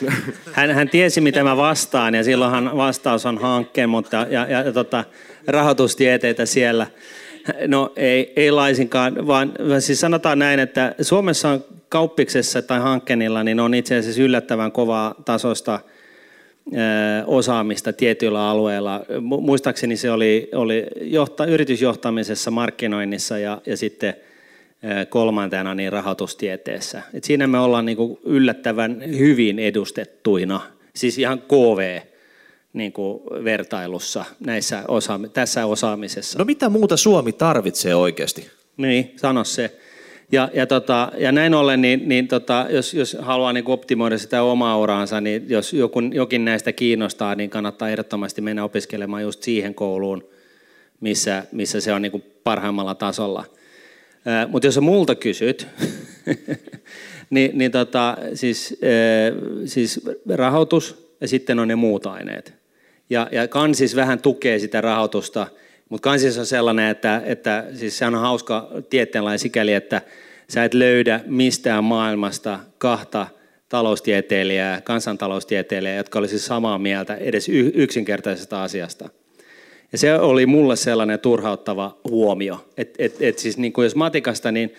hän, hän tiesi mitä mä vastaan ja silloinhan vastaus on hankkeen, mutta ja, ja, ja tota, rahoitustieteitä siellä. No ei, ei laisinkaan, vaan siis sanotaan näin, että Suomessa on kauppiksessa tai hankkeenilla, niin on itse asiassa yllättävän kovaa tasosta osaamista tietyillä alueilla. Muistaakseni se oli, oli johta, yritysjohtamisessa, markkinoinnissa ja, ja sitten kolmantena niin rahoitustieteessä. Et siinä me ollaan niin kuin yllättävän hyvin edustettuina, siis ihan KV niin kuin vertailussa näissä osaami- tässä osaamisessa. No mitä muuta Suomi tarvitsee oikeasti? Niin, sano se. Ja, ja, tota, ja näin ollen, niin, niin tota, jos, jos haluaa niin optimoida sitä omaa uraansa, niin jos joku, jokin näistä kiinnostaa, niin kannattaa ehdottomasti mennä opiskelemaan just siihen kouluun, missä, missä se on niin kuin parhaimmalla tasolla. Mutta jos sä multa kysyt, [LAUGHS] niin, niin tota, siis, siis rahoitus ja sitten on ne muut aineet. Ja, ja kansis vähän tukee sitä rahoitusta, mutta kansis on sellainen, että, että siis se on hauska tieteenlainen sikäli, että sä et löydä mistään maailmasta kahta taloustieteilijää, kansantaloustieteilijää, jotka olisi samaa mieltä edes yksinkertaisesta asiasta. Ja se oli mulle sellainen turhauttava huomio, että et, et siis niin kuin jos matikasta, niin,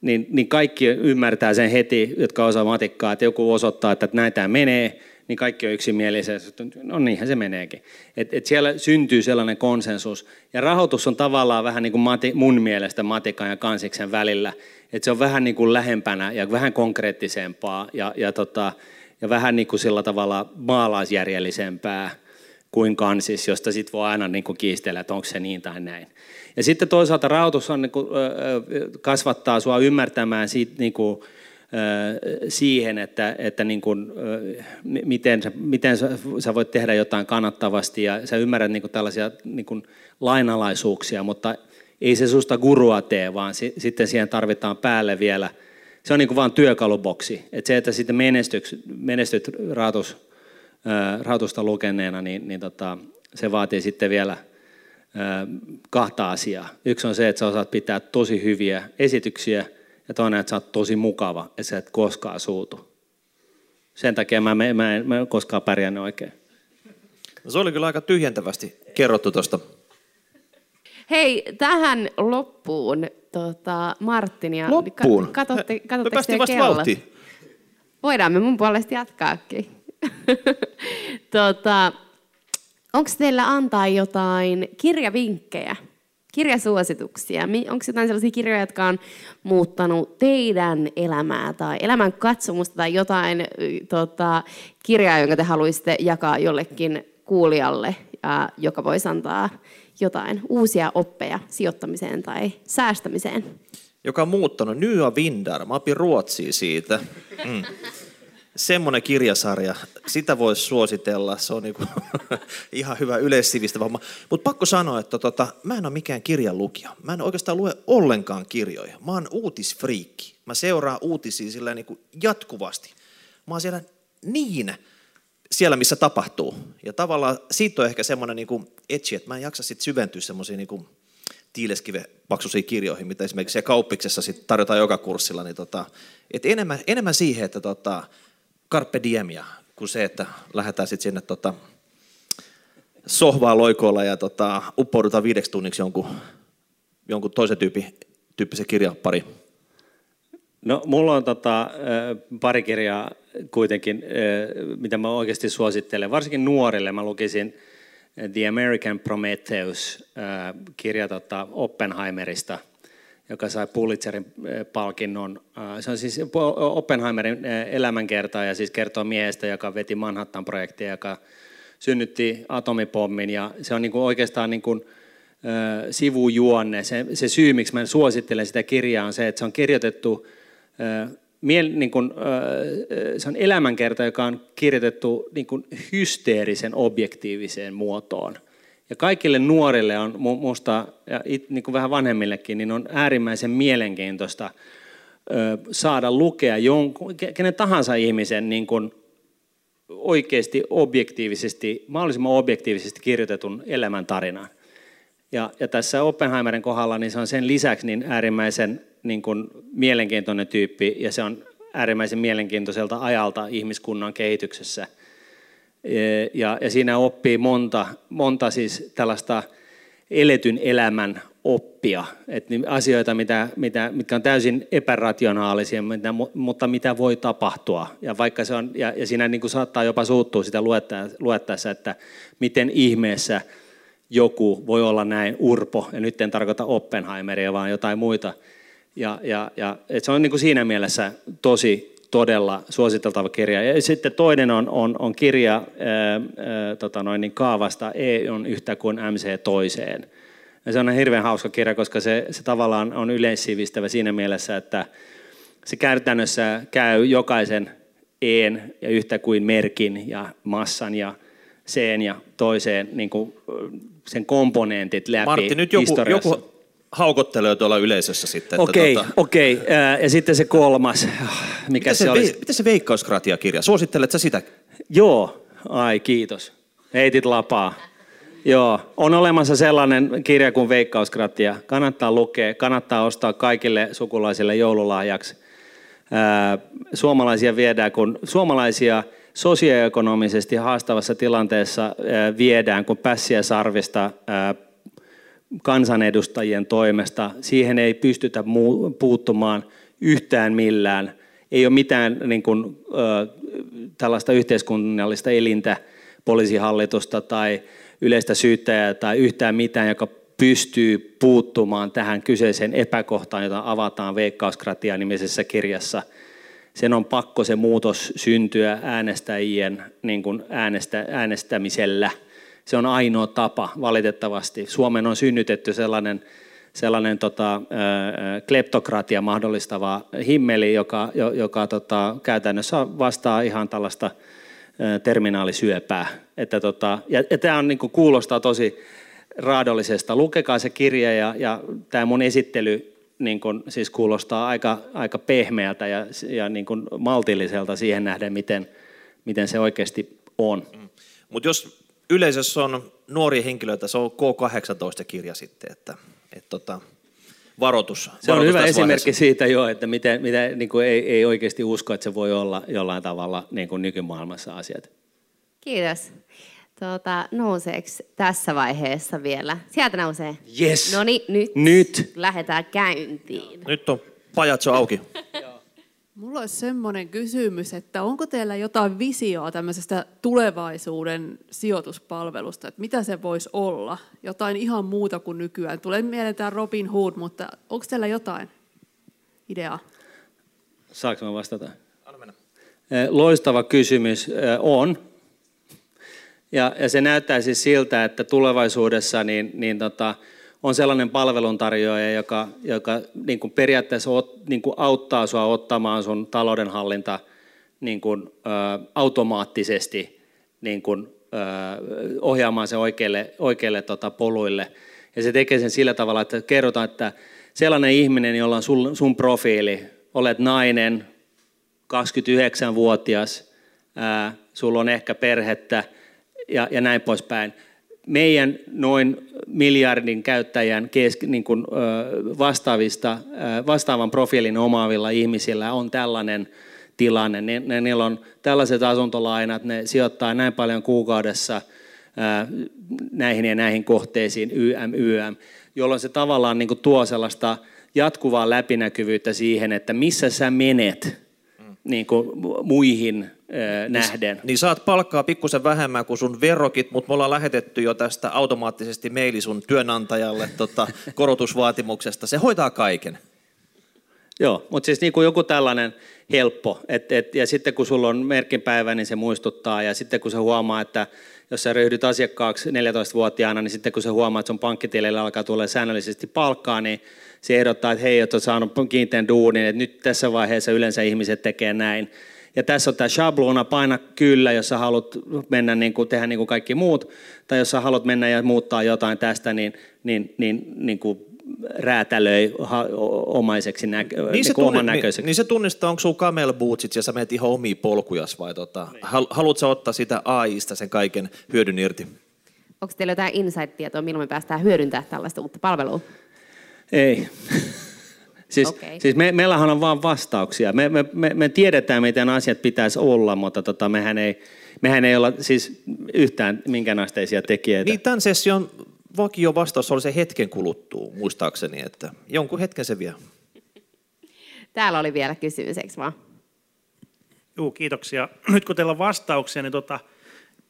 niin, niin kaikki ymmärtää sen heti, jotka osaa matikkaa, että joku osoittaa, että näin tämä menee, niin kaikki on yksimielisiä, että no niinhän se meneekin. Et, et siellä syntyy sellainen konsensus. Ja rahoitus on tavallaan vähän niin kuin mati, mun mielestä matikan ja kansiksen välillä, että se on vähän niin kuin lähempänä ja vähän konkreettisempaa ja, ja, tota, ja vähän niin kuin sillä tavalla maalaisjärjellisempää kuin kansis, josta sitten voi aina niin kuin kiistellä, että onko se niin tai näin. Ja sitten toisaalta rahoitus on, niin kuin, kasvattaa sinua ymmärtämään siitä, niin kuin, siihen, että, että niin kuin, miten, miten sä voit tehdä jotain kannattavasti ja sä ymmärrät niin kuin tällaisia niin kuin lainalaisuuksia, mutta ei se susta gurua tee, vaan si, sitten siihen tarvitaan päälle vielä, se on niin kuin vaan työkaluboksi. Että se, että sitten menestyt, menestyt rahoitus, rahoitusta lukeneena, niin, niin tota, se vaatii sitten vielä kahta asiaa. Yksi on se, että sä osaat pitää tosi hyviä esityksiä – ja toinen, että sä oot tosi mukava ja sä et koskaan suutu. Sen takia mä, mä, mä en, mä en koskaan pärjännyt oikein. No se oli kyllä aika tyhjentävästi kerrottu tuosta. Hei, tähän loppuun tota, Martin ja loppuun. katsotte, katsotte me kello. Voidaan me mun puolesta jatkaakin. [LAUGHS] tota, Onko teillä antaa jotain kirjavinkkejä kirjasuosituksia? Onko jotain sellaisia kirjoja, jotka on muuttanut teidän elämää tai elämän katsomusta tai jotain tota, kirjaa, jonka te haluaisitte jakaa jollekin kuulijalle, ja joka voisi antaa jotain uusia oppeja sijoittamiseen tai säästämiseen? Joka on muuttanut Nya Vindar. Mä opin ruotsia siitä. Mm. Semmoinen kirjasarja, sitä voisi suositella, se on niinku [LAUGHS] ihan hyvä yleissivistävä homma. Mutta pakko sanoa, että tota, mä en ole mikään kirjan lukija. Mä en oikeastaan lue ollenkaan kirjoja. Mä oon uutisfriikki. Mä seuraan uutisia sillä niinku jatkuvasti. Mä oon siellä niin siellä, missä tapahtuu. Ja tavallaan siitä on ehkä semmoinen niinku etsi, että mä en jaksa sit syventyä semmoisiin niinku tiileskive paksuisiin kirjoihin, mitä esimerkiksi kauppiksessa sit tarjotaan joka kurssilla. Niin tota, et enemmän, enemmän siihen, että tota, carpe diemia, kuin se, että lähdetään sitten sinne tota, sohvaa loikoilla ja tota, uppoudutaan viideksi tunniksi jonkun, jonkun toisen tyyppi, tyyppisen kirjan pari. No, mulla on tota, pari kirjaa kuitenkin, mitä mä oikeasti suosittelen, varsinkin nuorille. Mä lukisin The American Prometheus-kirja tota Oppenheimerista, joka sai Pulitzerin palkinnon. Se on siis Oppenheimerin elämänkerta ja siis kertoo miehestä, joka veti Manhattan-projektia, joka synnytti atomipommin. Ja se on niin kuin oikeastaan niin kuin, sivujuonne. Se, se syy, miksi mä suosittelen sitä kirjaa, on se, että se on kirjoitettu miel, niin kuin, se on elämänkerta, joka on kirjoitettu niin kuin hysteerisen objektiiviseen muotoon. Ja kaikille nuorille on musta, ja it, niin kuin vähän vanhemmillekin, niin on äärimmäisen mielenkiintoista saada lukea jonkun, kenen tahansa ihmisen niin kuin oikeasti objektiivisesti, mahdollisimman objektiivisesti kirjoitetun elämäntarinan. Ja, ja tässä Oppenheimerin kohdalla niin se on sen lisäksi niin äärimmäisen niin kuin mielenkiintoinen tyyppi ja se on äärimmäisen mielenkiintoiselta ajalta ihmiskunnan kehityksessä. Ja, ja siinä oppii monta, monta siis tällaista eletyn elämän oppia, että asioita, mitä, mitä, mitkä on täysin epärationaalisia, mitä, mutta mitä voi tapahtua. Ja, vaikka se on, ja, ja siinä niin kuin saattaa jopa suuttua sitä luettaessa, että miten ihmeessä joku voi olla näin urpo, ja nyt en tarkoita Oppenheimeria, vaan jotain muita. Ja, ja, ja et se on niin kuin siinä mielessä tosi todella suositeltava kirja. Ja sitten toinen on, on, on kirja ää, ää, tota noin, niin kaavasta E on yhtä kuin MC toiseen. Ja se on hirveän hauska kirja, koska se, se tavallaan on yleissivistävä siinä mielessä, että se käytännössä käy jokaisen een ja yhtä kuin merkin ja massan ja seen ja toiseen niin kuin sen komponentit läpi Martti, nyt joku, joku haukottelee tuolla yleisössä sitten. Okei, okay, tota... okei. Okay. Ja sitten se kolmas. Mikä miten se, se olisi? Miten se Veikkauskratia-kirja? Suosittelet sä sitä? Joo, ai kiitos. Heitit lapaa. Joo, on olemassa sellainen kirja kuin Veikkauskratia. Kannattaa lukea, kannattaa ostaa kaikille sukulaisille joululahjaksi. Suomalaisia viedään, kun suomalaisia sosioekonomisesti haastavassa tilanteessa viedään kun pässiä sarvista kansanedustajien toimesta. Siihen ei pystytä puuttumaan yhtään millään. Ei ole mitään niin kuin, tällaista yhteiskunnallista elintä, poliisihallitusta tai yleistä syyttäjää tai yhtään mitään, joka pystyy puuttumaan tähän kyseiseen epäkohtaan, jota avataan Veikkauskratia nimisessä kirjassa. Sen on pakko se muutos syntyä äänestäjien niin kuin äänestä, äänestämisellä – se on ainoa tapa valitettavasti. Suomen on synnytetty sellainen, sellainen tota, kleptokratia mahdollistava himmeli, joka, joka tota, käytännössä vastaa ihan tällaista terminaalisyöpää. Että tota, ja, ja tämä on, niin kuin, kuulostaa tosi raadollisesta. Lukekaa se kirja ja, ja tämä mun esittely niin kuin, siis kuulostaa aika, aika pehmeältä ja, ja niin kuin maltilliselta siihen nähden, miten, miten se oikeasti on. Mm. Mutta jos yleisössä on nuoria henkilöitä, se on K18-kirja sitten, että, että tota, varoitus. Se on hyvä esimerkki siitä jo, että miten, miten niin kuin ei, ei oikeasti usko, että se voi olla jollain tavalla niin kuin nykymaailmassa asiat. Kiitos. Tuota, nouseeko tässä vaiheessa vielä? Sieltä nousee. Yes. No niin, nyt, nyt lähdetään käyntiin. Nyt on pajatso auki. Mulla olisi semmoinen kysymys, että onko teillä jotain visioa tämmöisestä tulevaisuuden sijoituspalvelusta, että mitä se voisi olla? Jotain ihan muuta kuin nykyään. Tulee mieleen tämä Robin Hood, mutta onko teillä jotain ideaa? Saanko mä vastata? Loistava kysymys on. Ja, ja se näyttää siis siltä, että tulevaisuudessa niin, niin tota, on sellainen palveluntarjoaja, joka, joka niin kuin periaatteessa ot, niin kuin auttaa sinua ottamaan sun taloudenhallinta niin kuin, ö, automaattisesti niin kuin, ö, ohjaamaan se oikeille, oikeille tota, poluille. Ja se tekee sen sillä tavalla, että kerrotaan, että sellainen ihminen, jolla on sun, sun profiili, olet nainen, 29-vuotias, ää, sulla on ehkä perhettä ja, ja näin poispäin. Meidän noin miljardin käyttäjän kesk, niin kuin, vastaavista, vastaavan profiilin omaavilla ihmisillä on tällainen tilanne. Ne, ne, niillä on tällaiset asuntolainat, ne sijoittaa näin paljon kuukaudessa näihin ja näihin kohteisiin, YM, YM, jolloin se tavallaan niin kuin tuo sellaista jatkuvaa läpinäkyvyyttä siihen, että missä sä menet niin kuin muihin nähden. Niin, niin saat palkkaa pikkusen vähemmän kuin sun verrokit, mutta me ollaan lähetetty jo tästä automaattisesti maili sun työnantajalle tota, [LAUGHS] korotusvaatimuksesta. Se hoitaa kaiken. Joo, mutta siis niin kuin joku tällainen helppo, et, et, ja sitten kun sulla on merkkipäivä, niin se muistuttaa, ja sitten kun se huomaa, että jos sä ryhdyt asiakkaaksi 14-vuotiaana, niin sitten kun se huomaa, että sun pankkitilille alkaa tulla säännöllisesti palkkaa, niin se ehdottaa, että hei, olet saanut kiinteän duunin, että nyt tässä vaiheessa yleensä ihmiset tekee näin. Ja tässä on tämä shabloona, paina kyllä, jos sä haluat mennä niin kuin, tehdä niin kuin kaikki muut, tai jos sä haluat mennä ja muuttaa jotain tästä, niin, niin, niin, niin kuin räätälöi omaiseksi nä- niin, niin, se tunne, näköiseksi. Niin, niin se tunnistaa, onko sulla camel bootsit ja sä menet ihan omiin polkujas vai tota, niin. haluatko ottaa sitä AIsta sen kaiken hyödyn irti? Onko teillä jotain insight-tietoa, milloin me päästään hyödyntämään tällaista uutta palvelua? Ei. Siis, okay. siis me, meillähän on vain vastauksia. Me, me, me, me tiedetään, miten asiat pitäisi olla, mutta tota, mehän, ei, mehän ei olla siis yhtään minkäänasteisia tekijöitä. Niin tämän session vakio vastaus oli se hetken kuluttuu, muistaakseni, että jonkun hetken se vie. Täällä oli vielä kysymys, eikö vaan? Joo, kiitoksia. [CLEARS THROAT] Nyt kun teillä on vastauksia, niin tota,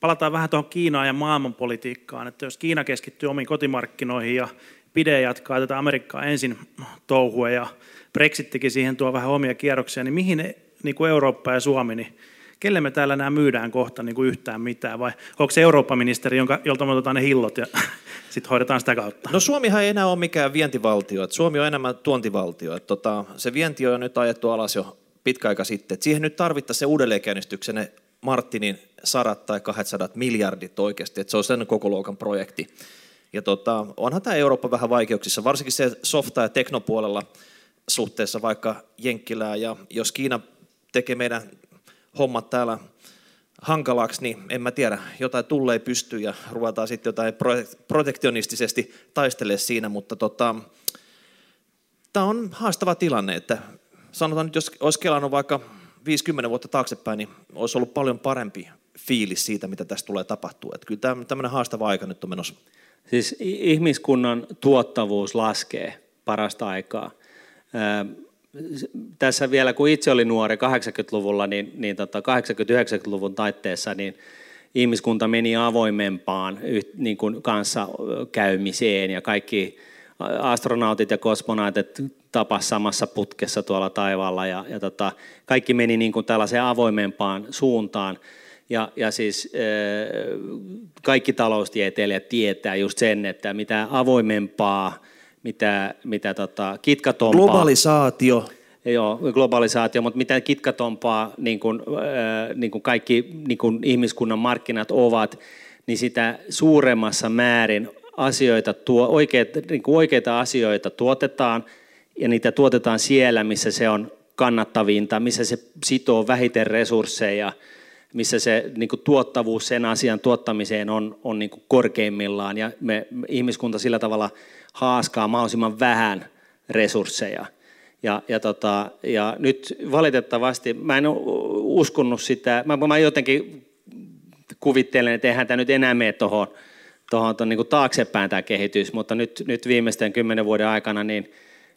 palataan vähän tuohon Kiinaan ja maailmanpolitiikkaan. Että jos Kiina keskittyy omiin kotimarkkinoihin ja pide jatkaa tätä Amerikkaa ensin touhua ja Brexittikin siihen tuo vähän omia kierroksia, niin mihin niin kuin Eurooppa ja Suomi, niin kelle me täällä nämä myydään kohta niin kuin yhtään mitään, vai onko se Eurooppa-ministeri, jonka, jolta me otetaan ne hillot ja [LAUGHS] sitten hoidetaan sitä kautta? No Suomihan ei enää ole mikään vientivaltio, että Suomi on enemmän tuontivaltio. Että tota, se vienti on nyt ajettu alas jo pitkä aika sitten. Et siihen nyt tarvittaisiin se uudelleenkäynnistyksen Martinin sadat tai 200 miljardit oikeasti, että se on sen koko luokan projekti. Ja tota, onhan tämä Eurooppa vähän vaikeuksissa, varsinkin se softa- ja teknopuolella suhteessa vaikka Jenkkilää. Ja jos Kiina tekee meidän hommat täällä hankalaksi, niin en mä tiedä, jotain tulee pysty ja ruvetaan sitten jotain protektionistisesti taistelemaan siinä, mutta tota, tämä on haastava tilanne, että sanotaan nyt, jos olisi kelannut vaikka 50 vuotta taaksepäin, niin olisi ollut paljon parempi fiilis siitä, mitä tästä tulee tapahtua. Että kyllä tämmöinen haastava aika nyt on menossa. Siis ihmiskunnan tuottavuus laskee parasta aikaa. Tässä vielä, kun itse oli nuori 80-luvulla, niin, niin tota 80-90-luvun taitteessa, niin ihmiskunta meni avoimempaan niin kuin kanssa käymiseen ja kaikki astronautit ja kosmonautit tapas samassa putkessa tuolla taivaalla ja, ja tota, kaikki meni niin kuin tällaiseen avoimempaan suuntaan. Ja, ja siis kaikki taloustieteilijät tietää just sen, että mitä avoimempaa, mitä, mitä tota, kitkatompaa... Globalisaatio. Joo, globalisaatio, mutta mitä kitkatompaa niin kuin, niin kuin kaikki niin kuin ihmiskunnan markkinat ovat, niin sitä suuremmassa määrin asioita tuo, oikeita, niin kuin oikeita asioita tuotetaan, ja niitä tuotetaan siellä, missä se on kannattavinta, missä se sitoo vähiten resursseja – missä se niin kuin tuottavuus sen asian tuottamiseen on, on niin kuin korkeimmillaan ja me, me ihmiskunta sillä tavalla haaskaa mahdollisimman vähän resursseja. Ja, ja, tota, ja nyt valitettavasti mä en uskonut sitä, mä, mä jotenkin kuvittelen, että eihän tämä nyt enää mene tuohon tohon, tohon, niin taaksepäin tämä kehitys, mutta nyt, nyt viimeisten kymmenen vuoden aikana, niin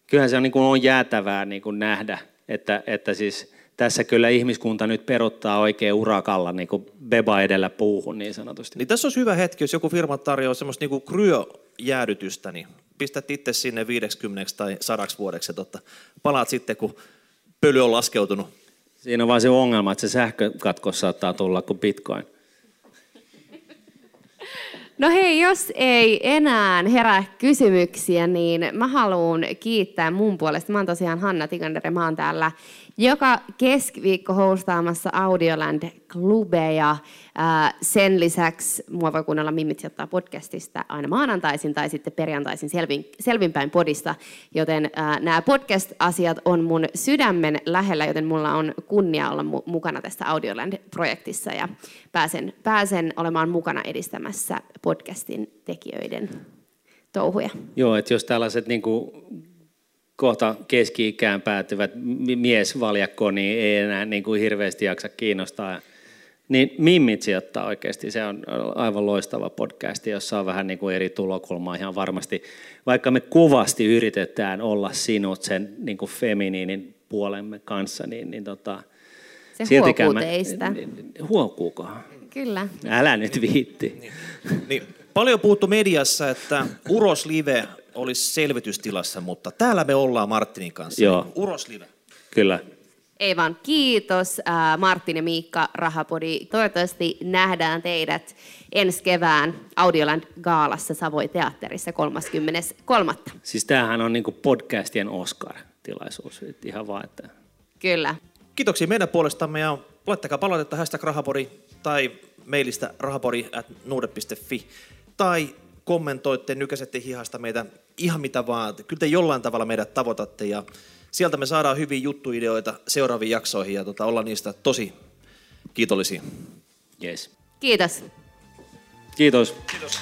kyllähän se on, niin kuin on jäätävää niin kuin nähdä, että, että siis tässä kyllä ihmiskunta nyt perottaa oikein urakalla niin kuin beba edellä puuhun niin sanotusti. Niin tässä olisi hyvä hetki, jos joku firma tarjoaa semmoista niin kryojäädytystä, niin pistät itse sinne 50 tai 100 vuodeksi ja totta, palaat sitten, kun pöly on laskeutunut. Siinä on vain se ongelma, että se sähkökatkos saattaa tulla kuin bitcoin. No hei, jos ei enää herää kysymyksiä, niin mä haluan kiittää mun puolesta. Mä oon tosiaan Hanna Tikander mä oon täällä joka keskiviikko hostaamassa Audioland-klubeja. Sen lisäksi mua voi kuunnella Mimmit ottaa podcastista aina maanantaisin tai sitten perjantaisin selvin, selvinpäin podista, joten nämä podcast-asiat on mun sydämen lähellä, joten mulla on kunnia olla mukana tässä Audioland-projektissa ja pääsen, pääsen olemaan mukana edistämässä podcastin tekijöiden touhuja. Joo, että jos tällaiset niin kuin kohta keski-ikään päätyvät miesvaljakko, niin ei enää niin kuin hirveästi jaksa kiinnostaa. Niin Mimmit sijoittaa oikeasti, se on aivan loistava podcast, jossa on vähän niin kuin eri tulokulmaa ihan varmasti. Vaikka me kuvasti yritetään olla sinut sen niin kuin feminiinin puolemme kanssa, niin, niin tota, se huokuu teistä. Huokuukohan? Kyllä. Älä nyt viitti. Niin, niin, paljon puhuttu mediassa, että Uros Live olisi selvitystilassa, mutta täällä me ollaan Martinin kanssa. Joo. Uros Live. Kyllä. Ei vaan kiitos äh, Martin ja Miikka Rahapodi. Toivottavasti nähdään teidät ensi kevään Audioland Gaalassa Savoi teatterissa 33. Siis tämähän on niinku podcastien Oscar-tilaisuus. Ihan vaan, että... Kyllä. Kiitoksia meidän puolestamme ja laittakaa palautetta hashtag rahapori tai mailista rahapori at nuude.fi tai kommentoitte, nykäsette hihasta meitä ihan mitä vaan. Kyllä te jollain tavalla meidät tavoitatte ja sieltä me saadaan hyviä juttuideoita seuraaviin jaksoihin ja tota, ollaan niistä tosi kiitollisia. Yes. Kiitos. Kiitos. Kiitos.